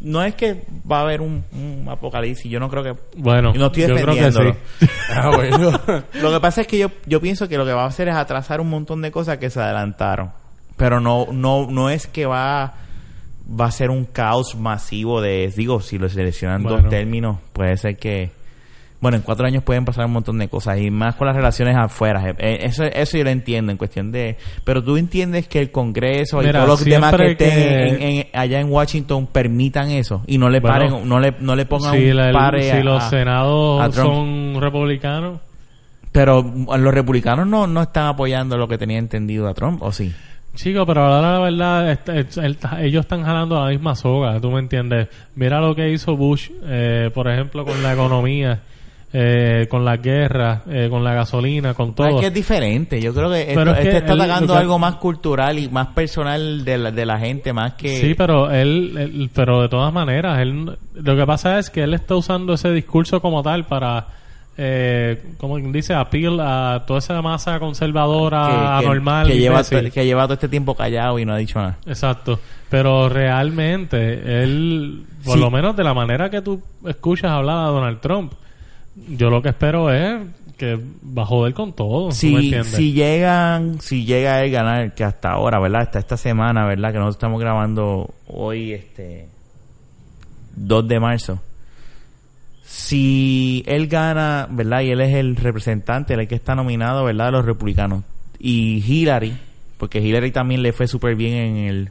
no es que va a haber un, un apocalipsis, yo no creo que... Bueno, no estoy yo creo que defendiéndolo. sí. (laughs) Ah, bueno. (laughs) Lo que pasa es que yo, yo pienso que lo que va a hacer es atrasar un montón de cosas que se adelantaron. Pero no, no, no es que va, va a ser un caos masivo de, digo, si lo seleccionan Bueno. dos términos, puede ser que, bueno, en cuatro años pueden pasar un montón de cosas y más con las relaciones afuera. Eh, Eso, eso yo lo entiendo en cuestión de, pero tú entiendes que el Congreso y todos los demás que estén que- en- en- allá en Washington permitan eso y no le Bueno, paren, no le, no le pongan Si, un la- el- pare si a- los senados Trump. son republicanos, Pero los republicanos no, no están apoyando lo que tenía entendido a Trump, ¿o sí? Chico, pero ahora la verdad, este- es- el- ellos están jalando la misma soga, tú me entiendes. Mira lo que hizo Bush, eh, por ejemplo, con la economía. eh, con las guerras, eh, con la gasolina, con Pero todo. es que es diferente. Yo creo que esto- Pero es que este está él- atacando que- algo más cultural y más personal de la, de la gente, más que... Sí, pero él, él- pero de todas maneras, él, lo que pasa es que él está usando ese discurso como tal para, eh, como dice, appeal a toda esa masa conservadora, que, que- anormal, que lleva, que lleva todo este tiempo callado y no ha dicho nada. Exacto. Pero realmente, él, por Sí. lo menos de la manera que tú escuchas hablar a Donald Trump, yo lo que espero es que va a joder con todo. ¿tú me Si, si llegan, si llega él ganar, que hasta ahora, ¿verdad? Hasta esta semana, ¿verdad? Que nosotros estamos grabando hoy, este, 2 de marzo. Si él gana, ¿verdad? Y él es el representante, el que está nominado, ¿verdad? De los republicanos. Y Hillary, porque Hillary también le fue súper bien en el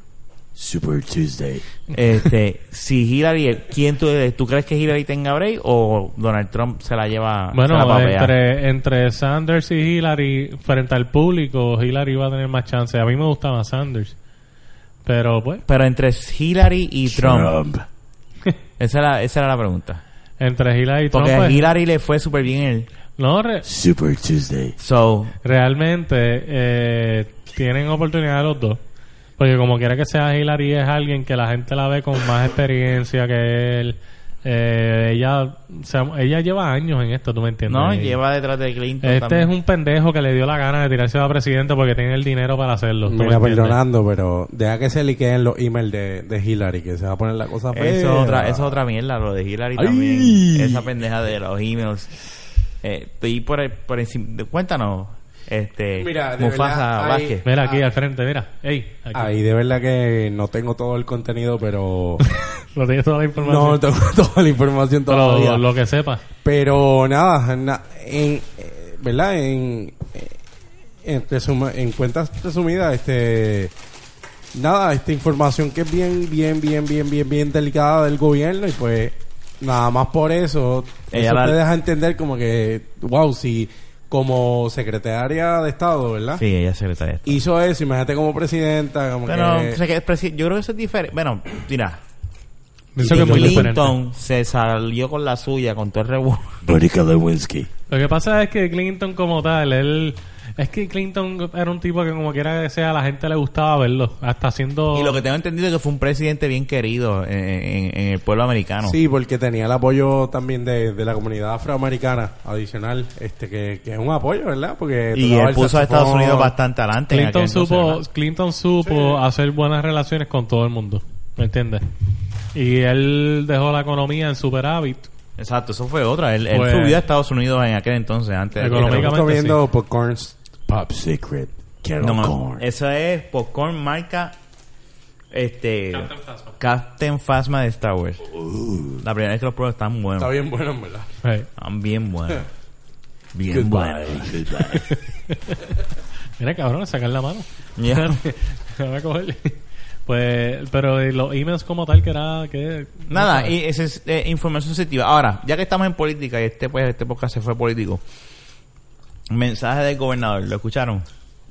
Super Tuesday. Este, si Hillary, ¿quién tú, tú crees que Hillary tenga break o Donald Trump se la lleva la Bueno, papea? entre, entre Sanders y Hillary, frente al público, Hillary va a tener más chance. A mí me gusta más Sanders. Pero pues, Pero entre Hillary y Trump, Esa, era, esa era la pregunta. Entre Hillary y Trump, Porque a pues, Hillary le fue súper bien él. no, re- Super Tuesday. So, realmente eh, tienen oportunidad los dos. Porque como quiera que sea, Hillary es alguien que la gente la ve con más experiencia que él. Eh, ella, o sea, ella lleva años en esto, ¿tú me entiendes? no, Y lleva detrás de Clinton Este también. es un pendejo que le dio la gana de tirarse a presidente porque tiene el dinero para hacerlo. ¿tú me Mira, entiendes? perdonando, pero deja que se liqueen los emails de, de Hillary, que se va a poner la cosa fea. Eso es otra, eso es otra mierda, lo de Hillary Ay. también. Esa pendeja de los emails. Eh, estoy por, por encima. Cuéntanos, este. Mira, de Mufasa verdad, hay- Vázquez. Mira aquí al frente, mira. Ey, aquí. Ahí de verdad que no tengo todo el contenido, pero... (laughs) Lo tienes toda la información. no tengo (laughs) toda la información Pero todavía. lo, lo que sepa. Pero nada, na- en, eh, ¿verdad? En, en, resuma- en cuentas resumidas, este, nada, esta información que es bien, bien, bien, bien, bien, bien delicada del gobierno y pues nada más por eso, Ella eso la- te deja entender como que, wow, si como secretaria de Estado, ¿verdad? Sí, ella es secretaria. Hizo eso, imagínate como presidenta, como Pero, que... yo creo que eso es diferente. Bueno, mira. Pienso que muy. Clinton se salió con la suya, con todo el revuelo. Lewinsky. Lo que pasa es que Clinton como tal, él... Es que Clinton era un tipo que como quiera que sea, a la gente le gustaba verlo. Hasta haciendo... Y lo que tengo entendido es que fue un presidente bien querido en, en- en el pueblo americano. Sí, porque tenía el apoyo también de, de la comunidad afroamericana adicional, este que, que es un apoyo, ¿verdad? Porque Y él puso a Estados. Unidos bastante adelante. en Clinton supo. Clinton supo hacer buenas relaciones con todo el mundo. ¿Me entiendes? Y él dejó la economía en superávit. Exacto, eso fue otra. Él, él Pues- subió a Estados Unidos en aquel entonces, antes de Económicamente, sí. comiendo popcorns Pop Secret. Kettle No, corn. eso es popcorn marca este Captain Phasma de Star Wars. La primera vez que los pruebas están buenos. Está bien bueno, en verdad. Hey. Están bien buenos. (laughs) Bien buenos. (laughs) Mira, cabrón, sacar la mano. Ya. (laughs) Déjame cogerle. Pues, pero los emails como tal que era que Nada, y esa es eh, información sensitiva. Ahora, ya que estamos en política y este pues este podcast se fue político. Mensaje del gobernador, ¿lo escucharon?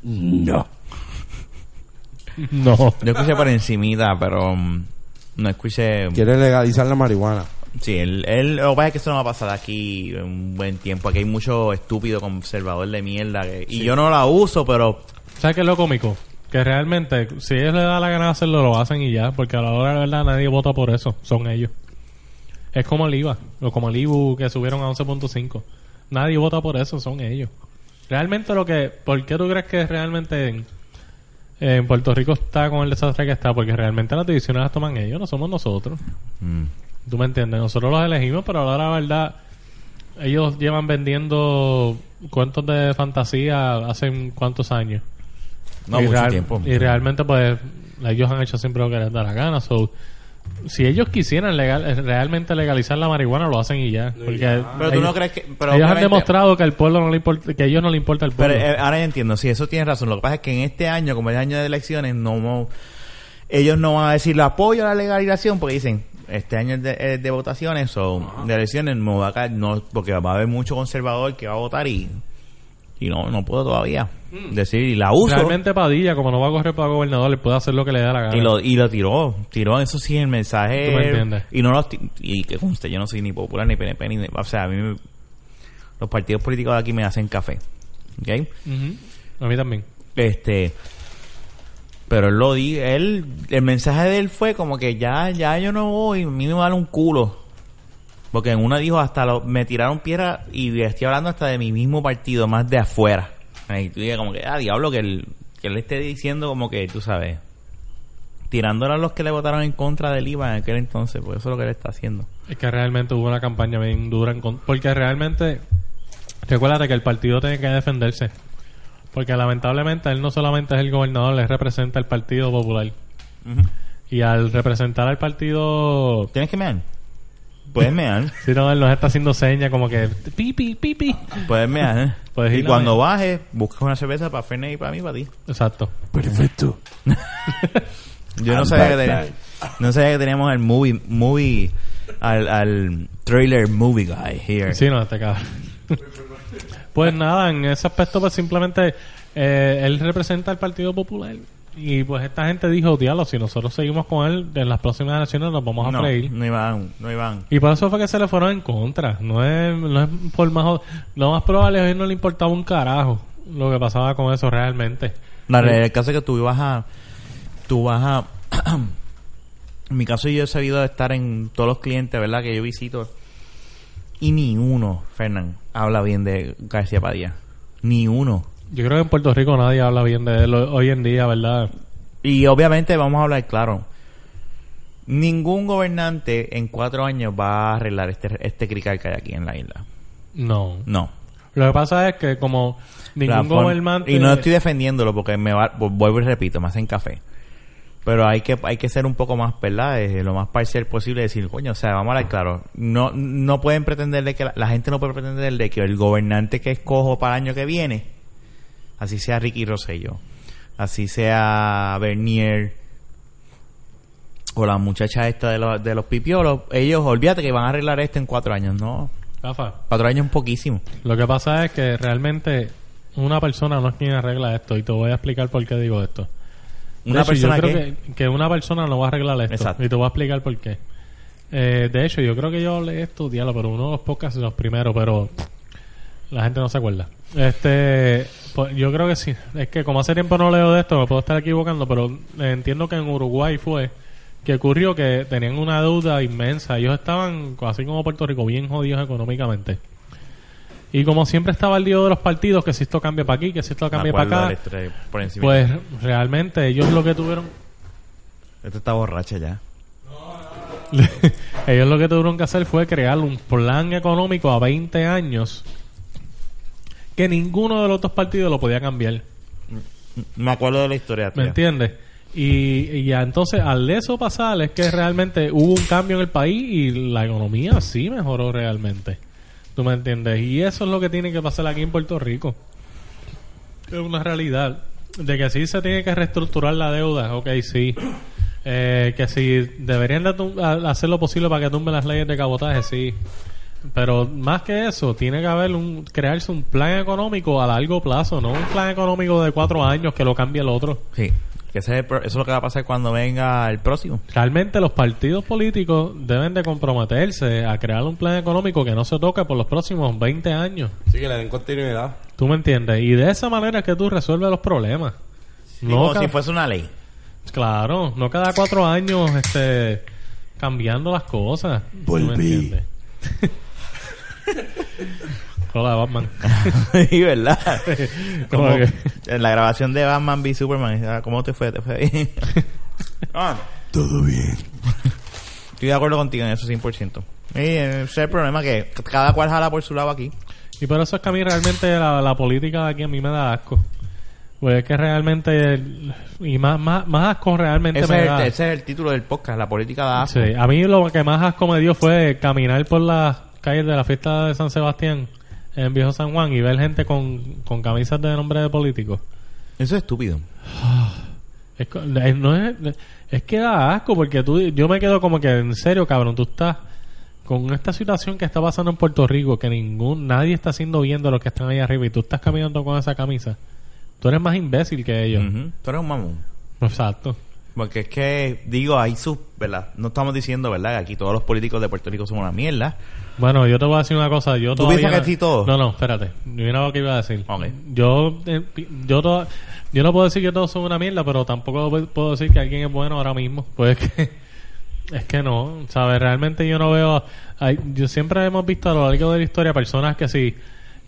No. no. Yo escuché por encimita, pero mm, no escuché. Quiere legalizar la marihuana. Sí, él, él- lo que pasa es que eso no va a pasar aquí en un buen tiempo. Aquí hay mucho estúpido conservador de mierda. que- y yo no la uso, pero ¿Sabes qué es lo cómico? Que realmente, si ellos les da la gana de hacerlo, lo hacen y ya. Porque a la hora de la verdad nadie vota por eso. Son ellos. Es como el IVA. O como el IBU que subieron a 11.5. Nadie vota por eso. Son ellos. Realmente lo que... ¿Por qué tú crees que realmente en, en Puerto Rico está con el desastre que está? Porque realmente las decisiones las toman ellos. No somos nosotros. mm, ¿Tú me entiendes? Nosotros los elegimos, pero ahora la verdad, ellos llevan vendiendo cuentos de fantasía hace cuántos años. no y mucho real- tiempo. Y realmente, pues, ellos han hecho siempre lo que les da la gana. So, si ellos quisieran legal, realmente legalizar la marihuana, lo hacen y ya. Porque Pero tú ellos, no crees que. Pero ellos han demostrado que al pueblo no le importa, que a ellos no le importa el Pero pueblo. eh, ahora entiendo, sí, eso tienes razón. Lo que pasa es que en este año, como es año de elecciones, no, no- ellos no van a decir lo apoyo a la legalización porque dicen este año es de, es de votaciones o de elecciones no va a caer, no, porque va a haber mucho conservador que va a votar y y no no puedo todavía decir y la uso realmente Padilla, como no va a correr para gobernador, le puede hacer lo que le dé la gana. y lo y lo tiró tiró eso sí el mensaje Tú me entiendes. y no lo ti- y que conste yo no soy ni popular ni PNP ni o sea a mí me- los partidos políticos de aquí me hacen café. ¿Ok? A mí también. Este. Pero él lo di, él, el mensaje de él fue como que ya, ya yo no voy, a mí me vale un culo. Porque en una dijo hasta lo, me tiraron piedra y estoy hablando hasta de mi mismo partido, más de afuera. Y tú dices como que, ah, diablo, que él, que él esté diciendo como que, tú sabes, tirándole a los que le votaron en contra del IVA en aquel entonces, pues eso es lo que él está haciendo. Es que realmente hubo una campaña bien dura. en porque realmente, recuérdate que el partido tiene que defenderse. Porque lamentablemente él no solamente es el gobernador, él representa el Partido Popular. Y al representar al partido... ¿Tienes que mear? Puedes mear. Si no, él nos está haciendo señas como que... Pipi, pipi. Puedes mear. ¿eh? Puedes y cuando mear. bajes, buscas una cerveza para Fernet y para mí y para ti. Exacto. Perfecto. (laughs) Yo no sabía, que back, teníamos, no sabía que teníamos al movie, movie al, al trailer movie guy here. Sí, no, este cabrón. pues nada, en ese aspecto, pues simplemente eh, él representa al Partido Popular. Y pues esta gente dijo, diablo, si nosotros seguimos con él, en las próximas elecciones nos vamos a no, freír. no iban, no iban. Y por eso fue que se le fueron en contra. No es, no es por más... Lo más probable es que a él no le importaba un carajo lo que pasaba con eso realmente. La realidad del caso es que tú vas a, tú vas a, (clears throat) en mi caso yo he sabido estar en todos los clientes, ¿verdad? Que yo visito y ni uno, Fernán, habla bien de García Padilla. Ni uno. Yo creo que en Puerto Rico nadie habla bien de él hoy en día, ¿verdad? Y obviamente vamos a hablar claro. Ningún gobernante en cuatro años va a arreglar este, este crical que hay aquí en la isla. No. No. Lo que pasa es que como ningún gobernante... Y no estoy defendiéndolo porque me va, vu- vuelvo y repito, me hacen café. Pero hay que hay que ser un poco más, ¿verdad? Eh, lo más parcial posible decir, coño, o sea, vamos a hablar claro. No no pueden pretender de que la, la gente no puede pretender de que el gobernante que escojo para el año que viene, así sea Ricky Rosselló, así sea Bernier o la muchacha esta de los, de los pipiolos, ellos, olvídate que van a arreglar esto en cuatro años, no. Rafa, Cuatro años es poquísimo. Lo que pasa es que realmente una persona no es quien arregla esto y te voy a explicar por qué digo esto. Una hecho, persona yo creo que... que, una persona no va a arreglar esto Exacto. y te voy a explicar por qué. Eh, de hecho, yo creo que yo hablé esto, diablo, pero uno de los podcasts los primeros, pero la gente no se acuerda. Este, pues, yo creo que sí. Es que como hace tiempo no leo de esto, me puedo estar equivocando, pero entiendo que en Uruguay fue que ocurrió que tenían una deuda inmensa. Ellos estaban, así como Puerto Rico, bien jodidos económicamente. Y como siempre estaba el lío de los partidos, que si esto cambia para aquí, que si esto cambia para acá, pues realmente ellos lo que tuvieron Este está borracha ya. (laughs) Ellos lo que tuvieron que hacer fue crear un plan económico a 20 años que ninguno de los dos partidos lo podía cambiar. Me acuerdo de la historia. ¿Me entiendes? Y, y ya entonces al eso pasar es que realmente hubo un cambio en el país y la economía sí mejoró realmente. ¿Tú me entiendes? Y eso es lo que tiene que pasar aquí en Puerto Rico. Es una realidad. De que sí se tiene que reestructurar la deuda, ok, sí. Eh, que si deberían de hacer lo posible para que tumben las leyes de cabotaje, sí. Pero más que eso, tiene que haber un crearse un plan económico a largo plazo, no un plan económico de cuatro años que lo cambie el otro. Sí. Que ese es el pro- eso es lo que va a pasar cuando venga el próximo. Realmente los partidos políticos deben de comprometerse a crear un plan económico que no se toque por los próximos 20 años. Sí, que le den continuidad. ¿Tú me entiendes? Y de esa manera es que tú resuelves los problemas. No Como ca- si fuese una ley. Claro, no cada cuatro años este, cambiando las cosas. ¿Tú me Volví. entiendes? (laughs) (laughs) Hola, Batman. (laughs) sí, ¿verdad? (laughs) Como Como que- en la grabación de Batman v Superman. ah, ¿Cómo te fue? ¿Te fue bien? Ah, Todo bien. estoy de acuerdo contigo en eso 100%. Y ese es el problema que cada cual jala por su lado aquí. Y por eso es que a mí realmente la, la política de aquí a mí me da asco. Pues es que realmente... Y más, más, más asco realmente Ese me es, da... el, ese es el título del podcast, la política da asco. Sí, a mí lo que más asco me dio fue caminar por las calles de la fiesta de San Sebastián en Viejo San Juan y ver gente con, con camisas de nombre de políticos. Eso es estúpido. (sighs) Es, co- es- no es, es que da asco porque tú, yo me quedo como que en serio, cabrón, tú estás con esta situación que está pasando en Puerto Rico, que ningún nadie está haciendo bien de los que están ahí arriba y tú estás caminando con esa camisa. Tú eres más imbécil que ellos. Ujú. Tú eres un mamón. Exacto. Porque es que, digo, hay sus, ¿verdad? No estamos diciendo, ¿verdad? Que aquí todos los políticos de Puerto Rico son una mierda. Bueno, yo te voy a decir una cosa. Yo ¿Tú piensas que sí todo? No, no, espérate. Mira lo que iba a decir. Yo, eh, yo, to- yo no puedo decir que todos son una mierda, pero tampoco pu- puedo decir que alguien es bueno ahora mismo. Pues es que, (laughs) es que no, ¿sabes? Realmente yo no veo... hay- yo siempre hemos visto a lo largo de la historia personas que sí,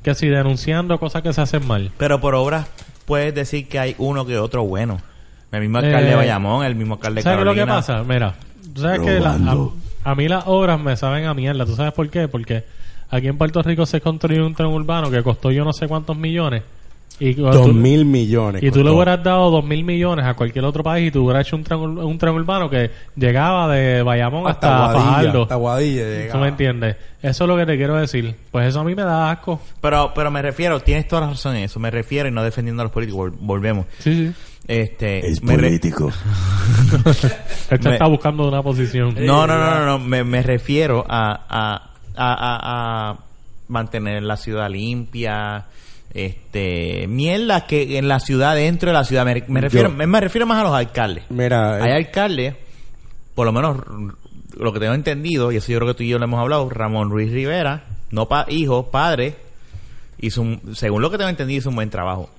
que sí denunciando cosas que se hacen mal. Pero por obras puedes decir que hay uno que otro bueno. El mismo alcalde Eh, de Bayamón, el mismo alcalde de ¿Sabes lo que pasa? Mira, tú sabes que la- a, a mí las obras me saben a mierda. ¿Tú sabes por qué? Porque aquí en Puerto Rico se construyó un tren urbano que costó yo no sé cuántos millones. Y, cuando Dos tú- mil millones. y tú le costó. hubieras dado dos mil millones a cualquier otro país y tú hubieras hecho un tren, ur- un tren urbano que llegaba de Bayamón hasta, hasta Guadilla. Fajardo. Hasta Guadilla ¿Tú llegaba. me entiendes? Eso es lo que te quiero decir. Pues eso a mí me da asco. Pero, pero me refiero, tienes toda la razón en eso. Me refiero y no defendiendo a los políticos. vol- Volvemos. Sí, sí. Este, me re- (laughs) Este Me- está buscando una posición. No, no, no, no, no. Me, me refiero a, a, a, a- a mantener la ciudad limpia. Este, mierda que en la ciudad, dentro de la ciudad. Me, me refiero, Yo- me, me refiero más a los alcaldes. Mira, Hay eh, alcaldes, por lo menos lo que tengo entendido, y eso yo creo que tú y yo lo hemos hablado, Ramón Ruiz Rivera, no pa hijo, padre, hizo un- según lo que tengo entendido, hizo un buen trabajo.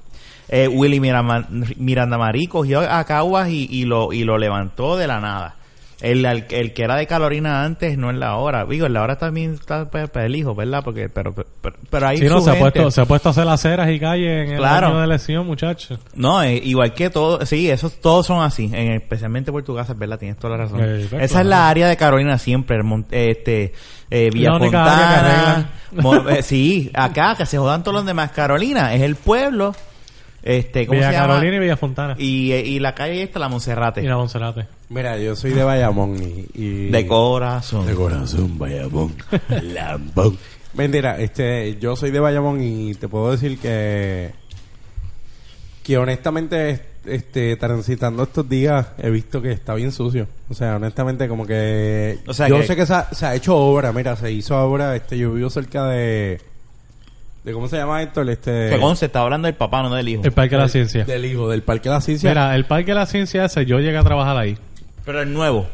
Eh, Willy Mirama- Miranda Marí cogió a Caguas y, y lo, y lo levantó de la nada. El, el, el que era de Carolina antes no es la hora. Digo, en la hora también está para el hijo, ¿verdad? Porque, pero, pero, pero hay Sí, no, se ha, puesto, se ha puesto a hacer aceras y calles en el año de elección, muchachos. No, eh, igual que todo, sí, esos todos son así, en, especialmente Portugal, verdad, tienes toda la razón. Eh, pues, Esa es la área de Carolina siempre, el este, eh, Villa Fontana. Mo- eh, sí, acá que se jodan todos los demás. Carolina es el pueblo, este, ¿cómo Villa se llama? Carolina y Villa Fontana. Y, eh, y la calle esta, la Monserrate, Y la Monserrate. mira, yo soy de Bayamón y... y- de corazón. De corazón, Bayamón. (laughs) Lambón. Mentira, este, yo soy de Bayamón y te puedo decir que... Que honestamente, este, transitando estos días, he visto que está bien sucio. O sea, honestamente, como que... O sea yo que- sé que se ha, se ha hecho obra, mira, se hizo obra, este, yo vivo cerca de... de ¿Cómo se llama esto? El, Este, Que Gonce está hablando del papá, no del hijo. El Parque de la Ciencia. Del hijo, del Parque de la Ciencia. Mira, el Parque de la Ciencia ese, yo llegué a trabajar ahí. Pero el nuevo.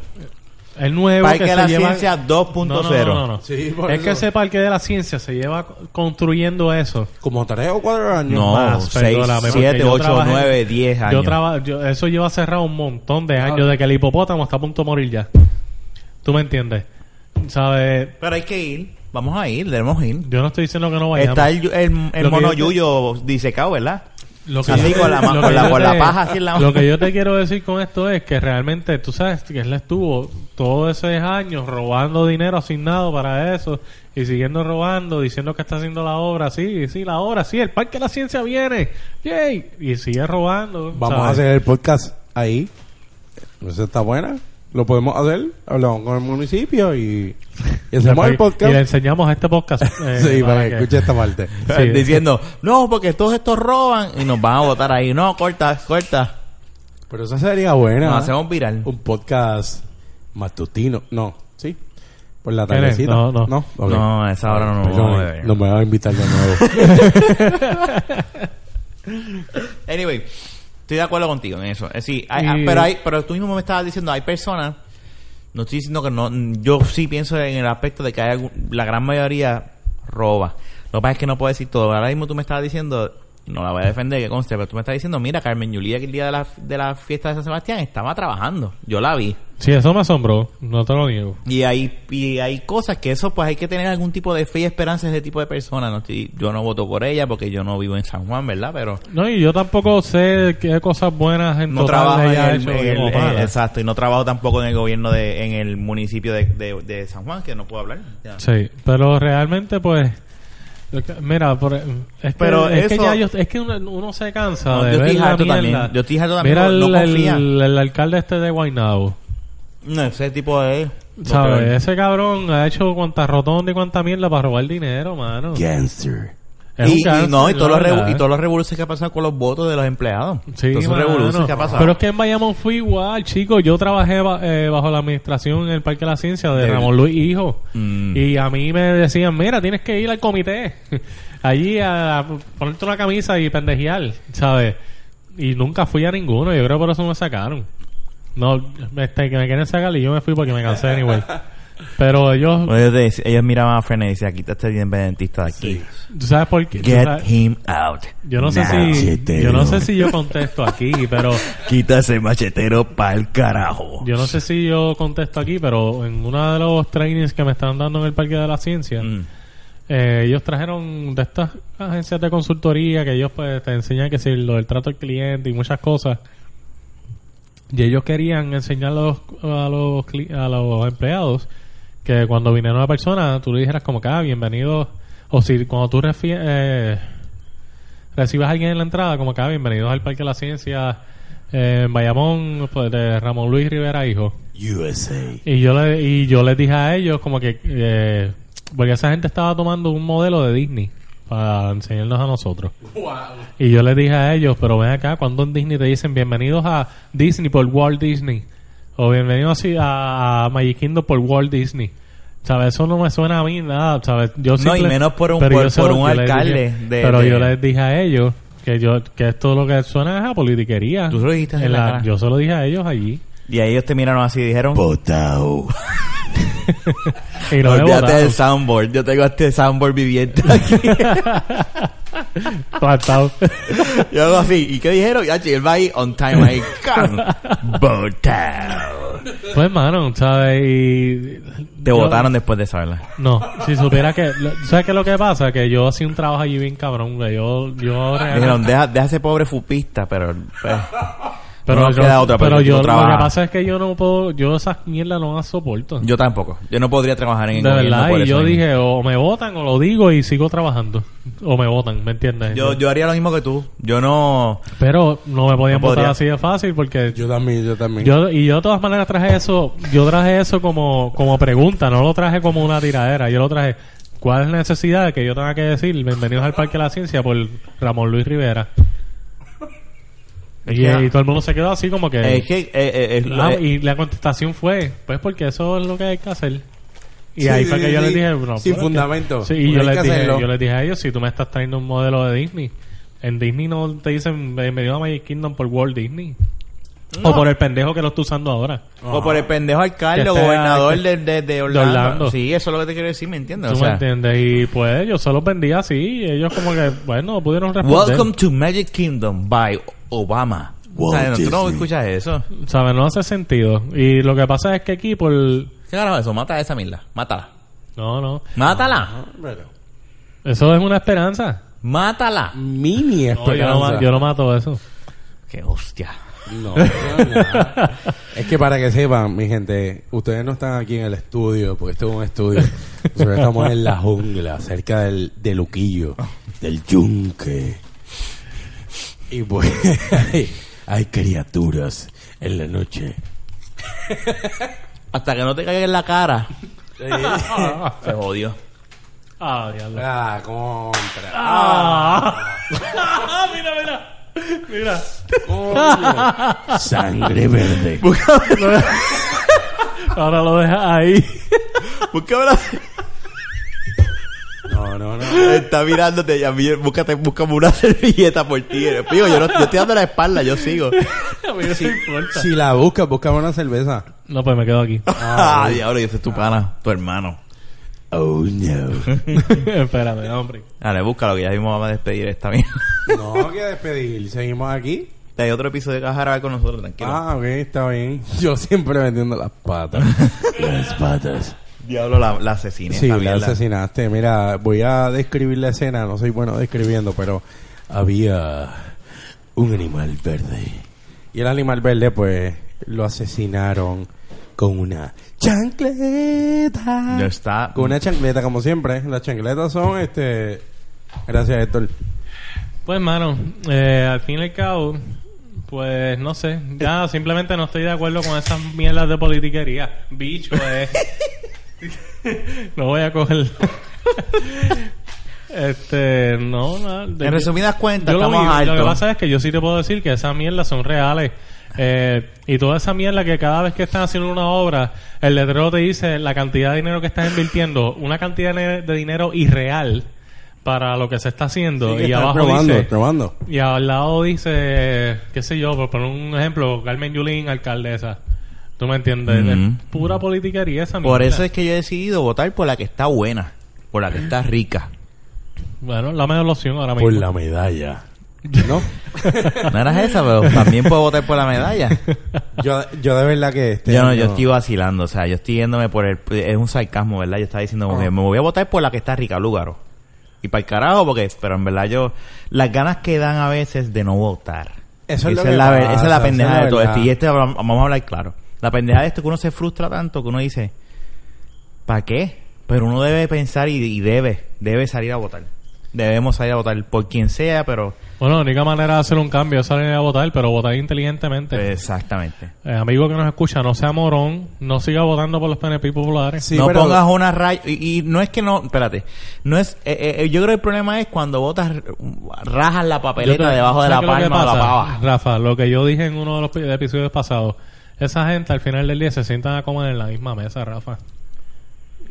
El nuevo Parque que de se la lleva... Ciencia 2.0. No, no, no, no, no. Sí, por es eso. que ese Parque de la Ciencia se lleva construyendo eso. Como tres o cuatro años. No, Más, 6, perdóname, porque 7, yo 8, trabajé- 9, 10 Yo años. traba- yo- eso lleva cerrado un montón de años, de que el hipopótamo está a punto de morir ya. ¿Tú me entiendes? ¿Sabes? Pero hay que ir. Vamos a ir, debemos ir. Yo no estoy diciendo que no vayamos. Está el, el, el que mono te- yuyo disecado, ¿verdad? Lo Así yo- con la con que la- con la te- paja así en la Lo que yo te quiero decir con esto es que realmente, tú sabes que él estuvo todos esos años robando dinero asignado para eso y siguiendo robando, diciendo que está haciendo la obra, sí, sí, la obra, sí, el Parque de la Ciencia viene, yay, y sigue robando. Vamos ¿sabes? a hacer el podcast ahí. Eso está buena. Lo podemos hacer. Hablamos con el municipio y, y hacemos (laughs) el Y podcast. le enseñamos este podcast. (laughs) eh, sí, para que que- escuche esta parte. (laughs) Sí. Diciendo, no, porque todos estos roban y nos van a votar ahí. No, corta, corta. Pero eso sería buena. Nos hacemos viral. Un podcast matutino. No, sí. Por la tardecita. No, no. ok. No, a esa hora no nos vamos a. No me va a invitar de nuevo. Anyway, estoy de acuerdo contigo en eso. Hay- Y- ah, pero, hay, pero tú mismo me estabas diciendo, hay personas, no estoy diciendo que no, yo sí pienso en el aspecto de que hay algún- la gran mayoría roba. Lo que pasa es que no puedo decir todo. Ahora mismo tú me estabas diciendo, no la voy a defender, que conste, pero tú me estás diciendo, mira, Carmen Yulía que el día de la, de la fiesta de San Sebastián estaba trabajando. Yo la vi. Sí, eso me asombró, no te lo niego. Y hay, y hay cosas que eso, pues hay que tener algún tipo de fe y esperanza de ese tipo de personas. No estoy- yo no voto por ella porque yo no vivo en San Juan, ¿verdad? Pero No, y yo tampoco sé qué cosas buenas en no total trabajo en ella el, en el- eh, exacto y no trabajo tampoco en el gobierno de en el municipio de, de, de San Juan que no puedo hablar Ya. Sí, pero realmente pues mira, por, es que, Pero es que eso- ya yo- es que uno, uno se cansa No, de yo ver estoy la mierda. también. Yo estoy harto también, Mira no- no el, confía. el, el alcalde este de Guaynabo, no ese tipo de ¿sabes? Ese cabrón ha hecho cuanta rotonda y cuánta mierda para robar dinero, mano. Gangster. Y, no y todos los verdad. revu- y todos los revoluciones que ha pasado con los votos de los empleados Sí, todos mano. que ha pasado Pero es que en Bayamón fue igual, chicos. Yo trabajé ba- eh, bajo la administración en el Parque de la Ciencia de De- Ramón Luis Hijo. Mm. Y a mí me decían, mira, tienes que ir al comité. (laughs) Allí a, a ponerte una camisa y pendejear, ¿sabes? Y nunca fui a ninguno. Yo creo que por eso me sacaron. No, este, que me quieren sacar y yo me fui porque me cansé anyway. (laughs) Pero ellos, ellos, miraban a Fernández y decían, quita este independentista de aquí. ¿tú sabes por qué? ¿Tú Get sabes- him out. Yo no sé si, Machetero. yo no sé si yo contesto aquí, (laughs) pero Quita ese machetero pa'l carajo. yo no sé si yo contesto aquí, pero en uno de los trainings que me están dando en el Parque de la Ciencia, Mm. eh, ellos trajeron de estas agencias de consultoría que ellos pues te enseñan que si lo del trato al cliente y muchas cosas. Y ellos querían enseñar a los, a los, a los empleados que cuando viniera una persona, tú le dijeras como que, ah, bienvenido, o si cuando tú eh, recibas a alguien en la entrada, como que, ah, bienvenidos al Parque de la Ciencia eh, en Bayamón, pues, de Ramón Luis Rivera, hijo. USA. Y yo le, y yo les dije a ellos como que eh, porque esa gente estaba tomando un modelo de Disney para enseñarnos a nosotros. Y yo les dije a ellos, pero ven acá, cuando en Disney te dicen bienvenidos a Disney por Walt Disney o bienvenidos así a, a Magic Kingdom por Walt Disney. ¿Sabes? Eso no me suena a mí nada, ¿sabes? Yo No, y menos por un- por- por un alcalde dije- de- pero de- yo les dije a ellos que yo que esto lo que suena es a politiquería. Tú lo dijiste en En la la- cara. Yo se lo dije a ellos allí. Y ahí ellos te miraron así y dijeron... Botao. (laughs) (laughs) Y Olvídate del soundboard. Yo tengo este soundboard viviente aquí. (laughs) Yo hago así. ¿Y qué dijeron? Ya, él va ahí on time ahí. ¡Can! Botao. Pues, mano, ¿sabes? Y... Te yo- votaron después de saberla. No, si supiera que... lo- ¿Sabes qué es lo que pasa? Que yo hacía un trabajo allí bien cabrón, güey. Yo... yo Dijeron, deja, deja ese pobre fupista, pero... pues, pero no nos yo, queda otra, pero pero yo, lo que pasa es que yo no puedo... Yo esas mierdas no las soporto. Yo tampoco. Yo no podría trabajar en el de gobierno verdad, por y eso yo mismo. dije, o me votan o lo digo y sigo trabajando. O me votan, ¿me entiendes? Yo, yo haría lo mismo que tú. Yo no... Pero no me podían No votar podría. así de fácil porque... Yo también, yo también. Yo, y yo de todas maneras traje eso, yo traje eso como, como pregunta, no lo traje como una tiradera, yo lo traje, ¿cuál es la necesidad de que yo tenga que decir bienvenidos al Parque de la Ciencia por Ramón Luis Rivera? Y, todo el mundo se quedó así como que... Es que... eh, eh, es Ah, eh, y la contestación fue, pues porque eso es lo que hay que hacer. Y Sí, ahí fue sí, que yo les dije, no, Sin que- fundamento. Y yo les, dije, yo les dije a ellos, si tú me estás trayendo un modelo de Disney, en Disney no te dicen bienvenido a Magic Kingdom por Walt Disney. O por el pendejo que lo está usando ahora. o por el pendejo alcalde o gobernador de, de, de Orlando. Orlando. Sí, eso es lo que te quiero decir, ¿me entiendes? ¿Tú O sea, me entiendes? Y pues yo solo vendía así. Y ellos como que, bueno, pudieron responder. Welcome to Magic Kingdom by Obama. O sea, Walt ¿Tú no escuchas eso? ¿Sabes? No hace sentido. Y lo que pasa es que aquí por... ¿Qué carajo es eso? Mata a esa mierda. Mátala. No, no. Mátala. Eso es una esperanza. Mátala. mini No, yo, esperanza. yo no mato eso. Qué hostia. No, no, no. es que para que sepan, mi gente, ustedes no están aquí en el estudio, porque esto es un estudio. Nosotros estamos en la jungla, cerca del, del Luquillo, del yunque. Y pues (laughs) hay, hay criaturas en la noche. Hasta que no te caiga en la cara. (laughs) Se jodió. Ah, diablo. Ah, contra. Ah. (laughs) mira, mira. Mira. Coño. Sangre verde. Ahora lo deja ahí. Búscame la... No, no, no. Está mirándote y a mí, búscate, búscame una (laughs) servilleta por ti. Pigo, yo, no, yo estoy dando la espalda, yo sigo. (laughs) A mí no me importa. Si la buscas, buscame una cerveza. No, pues me quedo aquí. (laughs) Ah, diablo, y ese es tu pana, tu hermano. Oh, no. Espérame, hombre. Dale, búscalo, que ya mismo vamos a despedir esta mierda. No, que despedir. Seguimos aquí. Hay otro episodio de Caja con nosotros, tranquilo. Ah, ok, está bien. Yo siempre vendiendo las patas. las patas. Diablo, la, la asesina. Sí, la asesinaste. Mira, voy a describir la escena. No soy bueno describiendo, pero había un animal verde. Y el animal verde, pues, lo asesinaron con una chancleta. Ya está. Con una chancleta, como siempre. Las chancletas son, este... Gracias, Héctor. Pues, mano, eh, al fin y al cabo, pues no sé. Ya simplemente no estoy de acuerdo con esas mierdas de politiquería. Bicho, eh. (laughs) (laughs) no voy a coger. este, no, de- En resumidas cuentas, yo lo, estamos vi, lo que pasa es que yo sí te puedo decir que esas mierdas son reales. Eh, y toda esa mierda que cada vez que están haciendo una obra, el letrero te dice la cantidad de dinero que estás invirtiendo, una cantidad de de dinero irreal para lo que se está haciendo. Sí, y abajo probando, dice... probando. Y al lado dice, qué sé yo, por poner un ejemplo, Carmen Yulín, alcaldesa. ¿Tú me entiendes? Ujú. Es pura politiquería esa Por mierda. eso es que yo he decidido votar por la que está buena, por la que está rica. Bueno, la mejor opción ahora mismo. Por la medalla. ¿No? No eras esa, pero también puedo votar por la medalla. (laughs) yo, yo de verdad que este Yo no, año- yo estoy vacilando, o sea, yo estoy yéndome por el... Es un sarcasmo, ¿verdad? Yo estaba diciendo, como que Ah. me voy a votar por la que está rica, Lúgaro. Y para el carajo, porque... Pero en verdad yo... Las ganas que dan a veces de no votar. Eso es lo esa, que la, ver- esa es pasa, la esa pendeja es la de todo esto. Y este, vamos a hablar claro. La pendeja de esto que uno se frustra tanto que uno dice... ¿Para qué? Pero uno debe pensar y, y debe, debe salir a votar. Debemos salir a votar por quien sea, pero... Bueno, la única manera de hacer un cambio es salir a votar, pero votar inteligentemente. Exactamente. Eh, amigo que nos escucha, no sea morón, no siga votando por los PNP populares. Sí, no pero- pongas una raya y, y no es que no espérate no es eh, eh, yo creo que el problema es cuando botas rajas la papeleta te- debajo de la ¿sabes qué es lo que palma o la pava Rafa, lo que yo dije en uno de los pi- episodios pasados, esa gente al final del día se sientan a comer en la misma mesa, Rafa.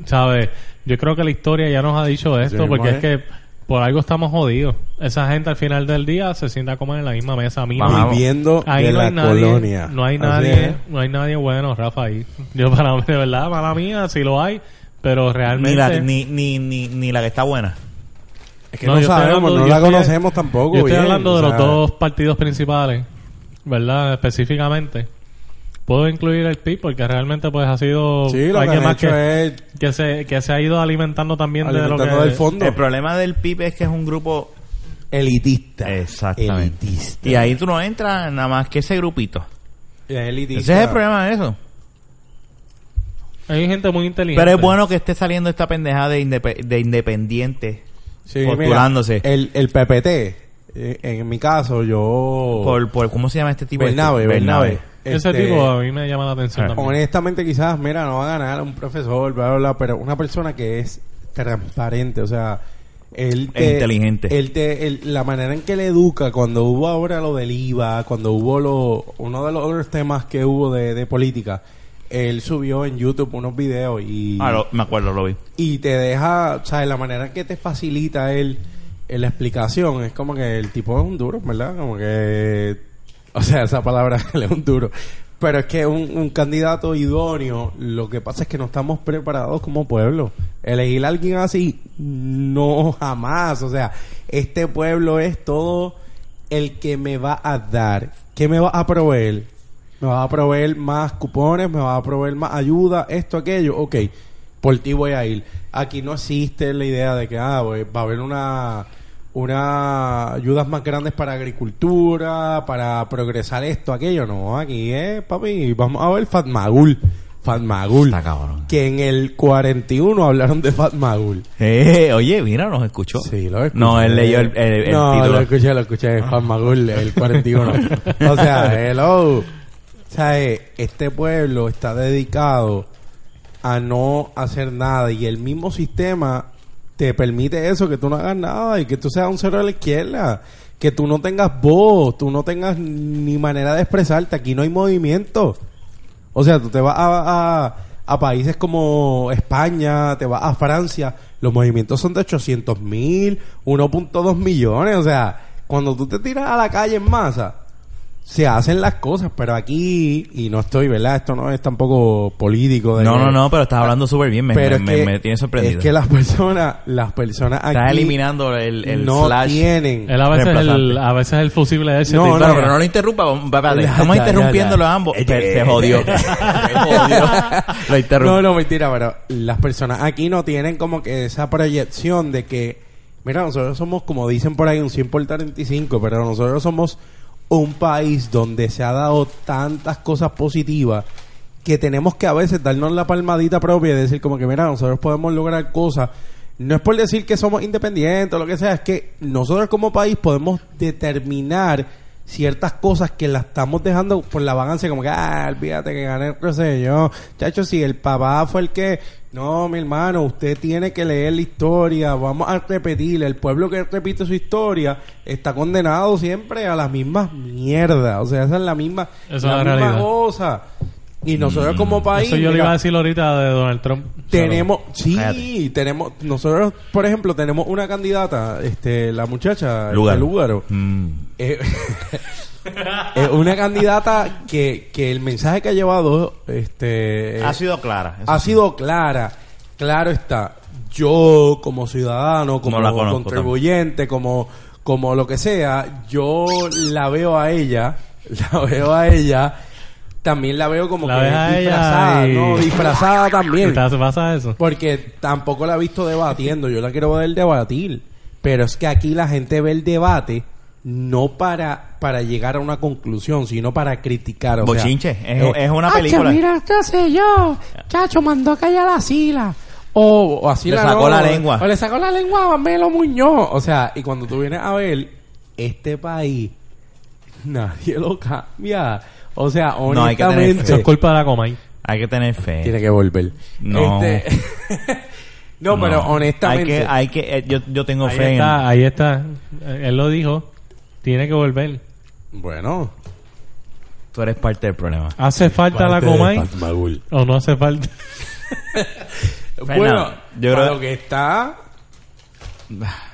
¿Sabes? Yo creo que la historia ya nos ha dicho esto, porque es que por algo estamos jodidos. Esa gente al final del día se sienta a comer en la misma mesa. A mí no- viviendo Ahí de no la hay nadie, colonia. no hay nadie, no hay nadie bueno, Rafa, ahí. Yo para de verdad, para mía, sí lo hay, pero ni realmente la ni, ni, ni, ni la que está buena Es que No, no, sabemos, hablando- no la estoy- conocemos tampoco. Yo estoy bien, hablando de o los dos partidos principales, ¿verdad? Específicamente. Puedo incluir el PIB porque realmente pues ha sido Sí, lo que alguien han más que, es que se que se ha ido alimentando también de lo alimentando que del fondo. el problema del PIB es que es un grupo elitista. exactamente Elitista. y ahí tú no entras nada más que ese grupito Es elitista. ese es el problema de eso hay gente muy inteligente. pero es bueno que esté saliendo esta pendeja de, indepe- de independiente Sí, mira, el, el PPT, eh, en mi caso, yo... por, por cómo se llama este tipo Bernabe, de Bernabe. Ese Este, tipo a mí me llama la atención también. Honestamente, quizás, mira, no va a ganar un profesor, bla, bla, bla, pero una persona que es transparente, o sea, él Es te, inteligente. Él te, él- la manera en que le educa, cuando hubo ahora lo del IVA, cuando hubo lo, uno de los otros temas que hubo de, de política, él subió en YouTube unos videos y, ah lo- me acuerdo lo vi y te deja, o sea, la manera en que te facilita él en la explicación, es como que el tipo es un duro, ¿verdad? Como que, (laughs) o sea, esa palabra (laughs) él es un duro. Pero es que un, un candidato idóneo, lo que pasa es que no estamos preparados como pueblo. Elegir a alguien así, no jamás. O sea, este pueblo es todo el que me va a dar. ¿Qué me va a proveer? Me va a proveer más cupones, me va a proveer más ayuda, esto, aquello. Ok, por ti voy a ir. Aquí no existe la idea de que ah, voy- va a haber una una ayudas más grandes para agricultura, para progresar esto, aquello. No, aquí es, papi, vamos a ver Fatmagul. Fatmagul. Está cabrón. Que en el 41 hablaron de Fatmagul. Eh, oye, mira, nos escuchó. Sí, lo escuché. No, él leyó el, el- el no, título. lo escuché, lo escuché. Fatmagul, el 41. o sea, (laughs) hello. O sea, eh, este pueblo está dedicado a no hacer nada y el mismo sistema te permite eso, que tú no hagas nada y que tú seas un cero de la izquierda, que tú no tengas voz, tú no tengas ni manera de expresarte, aquí no hay movimiento. O sea, tú te vas a, a, a países como España, te vas a Francia, los movimientos son de 800 mil, 1.2 millones, o sea, cuando tú te tiras a la calle en masa, se hacen las cosas, pero aquí, y no estoy, ¿verdad? Esto no es tampoco político. De No, no, no, pero estás hablando súper bien. Me, pero me, que, me tiene sorprendido. Es que las personas, las personas aquí Estás eliminando el, el no slash. tienen. Él a veces, el, a veces el fusible de ese No, tipo. Bueno, pero no lo interrumpa. Ya, Estamos ya, interrumpiéndolo ya, ya. ambos. Eh, Se jodió. (laughs) Se jodió. Lo interrumpo. No, no, mentira, pero las personas aquí no tienen como que esa proyección de que, mira, nosotros somos, como dicen por ahí, un 100 por 35, pero nosotros somos un país donde se ha dado tantas cosas positivas que tenemos que a veces darnos la palmadita propia y decir como que, mira, nosotros podemos lograr cosas. No es por decir que somos independientes o lo que sea, es que nosotros como país podemos determinar ciertas cosas que las estamos dejando por la vagancia, como que, ah, olvídate que gané, sé yo. Chacho, si el papá fue el que, no, mi hermano, usted tiene que leer la historia, vamos a repetir, el pueblo que repite su historia está condenado siempre a las mismas mierdas, o sea, esa es la misma, Esa es la la misma realidad. cosa. Y nosotros como país... Eso yo le mira, iba a decir ahorita de Donald Trump. Tenemos, sí, Cállate. tenemos, nosotros, por ejemplo, tenemos una candidata, este, la muchacha, Lugaro. Lugaro. Mm. Eh, (laughs) es una candidata que, que el mensaje que ha llevado, este, Ha sido clara. ha sí. sido clara. Claro está. Yo, como ciudadano, como No la conozco contribuyente, como, como lo que sea, yo la veo a ella, (laughs) la veo a ella, también la veo como La que ves disfrazada, y- ¿no? Disfrazada (laughs) también. ¿Te pasa eso? Porque tampoco la he visto debatiendo. Yo la quiero ver debatir. Pero es que aquí la gente ve el debate no para, para llegar a una conclusión, sino para criticar. O sea, Bochinche. Es, eh, es una "Acho, película. mira, qué sé yo. Chacho, mandó a callar a Sila. O, o así Le sacó la lengua. O le sacó la lengua a Melo Muñoz. O sea, y cuando tú vienes a ver este país, (laughs) nadie lo cambia. O sea, No, hay que tener honestamente. Eso es culpa de la Comay. Hay que tener fe. Tiene que volver. No. Este- (laughs) no, pero honestamente. Hay que, hay que, eh, yo, yo tengo Ahí fe en. está, ahí está. Eh, Él lo dijo. Tiene que volver. Bueno. Tú eres parte del problema. ¿Hace falta la Comay? ¿O no hace falta? (laughs) Bueno, yo para creo- lo que está.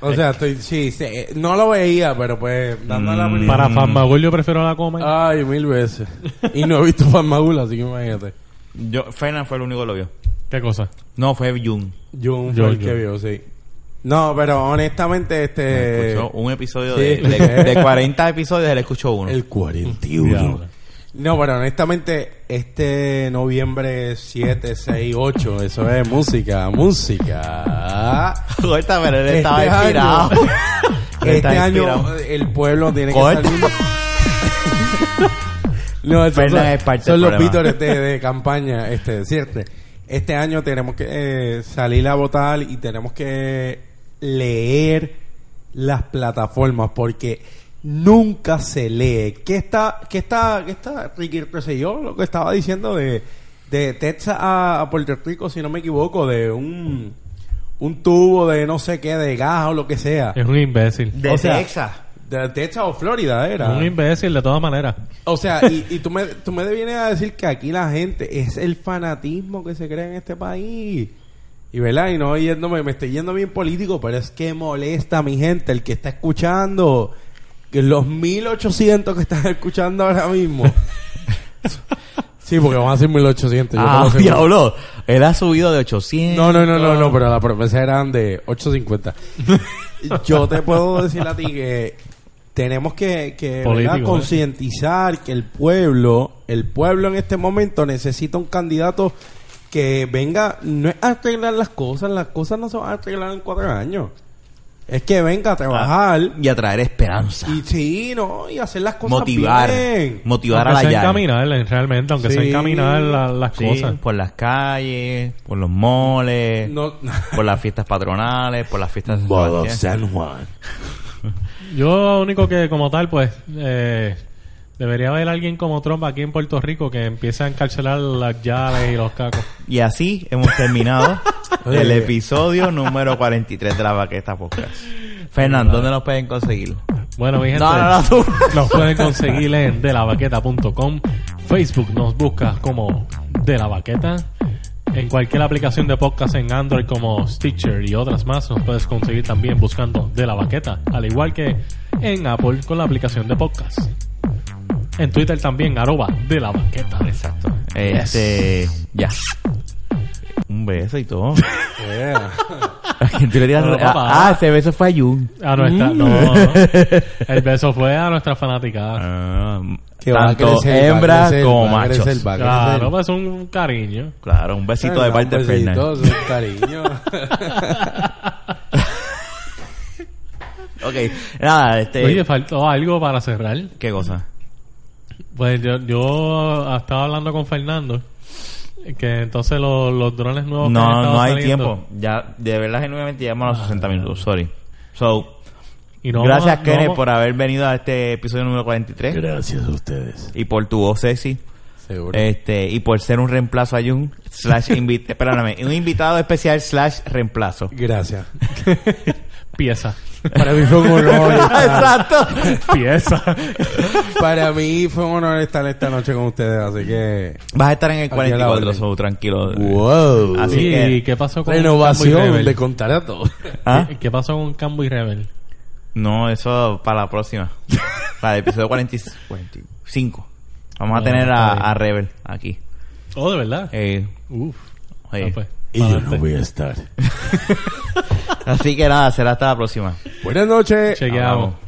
O sea, estoy, sí, sí, no lo veía, pero pues dando la Mm. opinión. Para Farmagul yo prefiero la Comay. Ay, mil veces. Y no he visto Farmagul, así que imagínate. Yo, Fernan fue el único que lo vio. ¿Qué cosa? No, fue Jun. Jun fue el que vio, sí. No, pero honestamente, este. Escuchó un episodio sí. de, de, de 40 episodios, él escuchó uno. El 41. No, pero honestamente, este noviembre 7, 6, 8, eso es música, música. Corta, pero él (laughs) Este estaba año- inspirado. Este año inspirado. eh, el pueblo tiene que salir. (laughs) no, esos son, es parte son los vítores de, de campaña, este, ¿cierto? Este año tenemos que eh, salir a votar y tenemos que leer las plataformas porque nunca se lee. ¿Qué está, qué está, qué está, Ricky, yo, lo que estaba diciendo de, de Texas a, a Puerto Rico, si no me equivoco, de un, un tubo de no sé qué, de gas o lo que sea. Es un imbécil. De o sea, Texas. De Texas o Florida era. Un imbécil de todas maneras. O sea, y, y tú, me, tú me vienes a decir que aquí la gente es el fanatismo que se crea en este país. Y verdad, y no yéndome, me estoy yendo bien político, pero es que molesta a mi gente, el que está escuchando, que los 1800 que están escuchando ahora mismo. (laughs) sí, porque van a ser 1800. yo te Ah, (laughs) diablo. Él ha subido de 800. No, no, no, no, no, pero la promesa eran de 8.50. (laughs) Yo te puedo decir a ti que tenemos que, que ¿eh? concientizar que el pueblo, el pueblo en este momento necesita un candidato que venga, no es a arreglar las cosas, las cosas no se van a arreglar en cuatro años. Es que venga a trabajar Y a traer esperanza. y sí, no, y hacer las cosas motivar. bien. Motivar aunque a la sea llave. encaminar, realmente, aunque sea Sí. encaminar la- las Sí, cosas. por las calles, por los moles, No, por las fiestas patronales, por las fiestas de Sebastián. San Juan. Yo lo único que como tal, pues, eh, debería haber alguien como Trump aquí en Puerto Rico que empiece a encarcelar las llaves y los cacos. Y así hemos terminado (laughs) el episodio número 43 de la Baqueta Podcast. Fernando, ¿dónde nos pueden conseguir? Bueno, mi gente, No, no, no, tú. nos pueden conseguir en delabaqueta.com. Facebook nos busca como De La Baqueta. En cualquier aplicación de podcast en Android como Stitcher y otras más nos puedes conseguir también buscando De La Baqueta. Al igual que en Apple con la aplicación de podcast. En Twitter también, arroba De La Baqueta. Exacto. Este, ya. Un beso y todo. Yeah. (laughs) Tú le tiras- No, papá. ah, ese beso fue a Jun. A nuestra, Mm. no, (laughs) el beso fue a nuestra fanaticada. Ah, Que va a tanto crecer, va a hembras crecer, como va a crecer, machos. va a crecer. Claro, pues un cariño. Claro, un besito de parte de Un besito, Fernando. es un cariño. (laughs) Ok, nada, este... Oye, faltó algo para cerrar. ¿Qué cosa? Pues yo, yo estaba hablando con Fernando que entonces los, los drones nuevos que han No, estado no hay saliendo- tiempo. Ya, de verdad, genuinamente llegamos a los 60 minutos. Sorry. So, y no gracias, vamos no Kenneth, vamos- por haber venido a este episodio número 43. Gracias a ustedes. Y por tu voz sexy. Seguro. Este, y por ser un reemplazo a Jun. Slash invi- (laughs) espérame, un invitado especial slash reemplazo. Gracias. (laughs) Pieza. Para mí fue un honor. (laughs) Exacto. Pieza. para mí fue un honor estar esta noche con ustedes, así que. Vas a estar en el Aquí a la 44, orden. so, tranquilo. ¡Wow! Así Sí, que- ¿y qué pasó con Renovación de contar a todos. ¿Ah? ¿Qué, pasó con Cambo y Rebel? No, eso para la próxima. para el episodio 40 45. Vamos a Ah, tener a, Rebel aquí. Oh, de verdad. Eh, Uf. oye. Ah, pues, Y yo no voy a estar. (laughs) Así que nada, será hasta la próxima. Buenas noches. Chequeamos.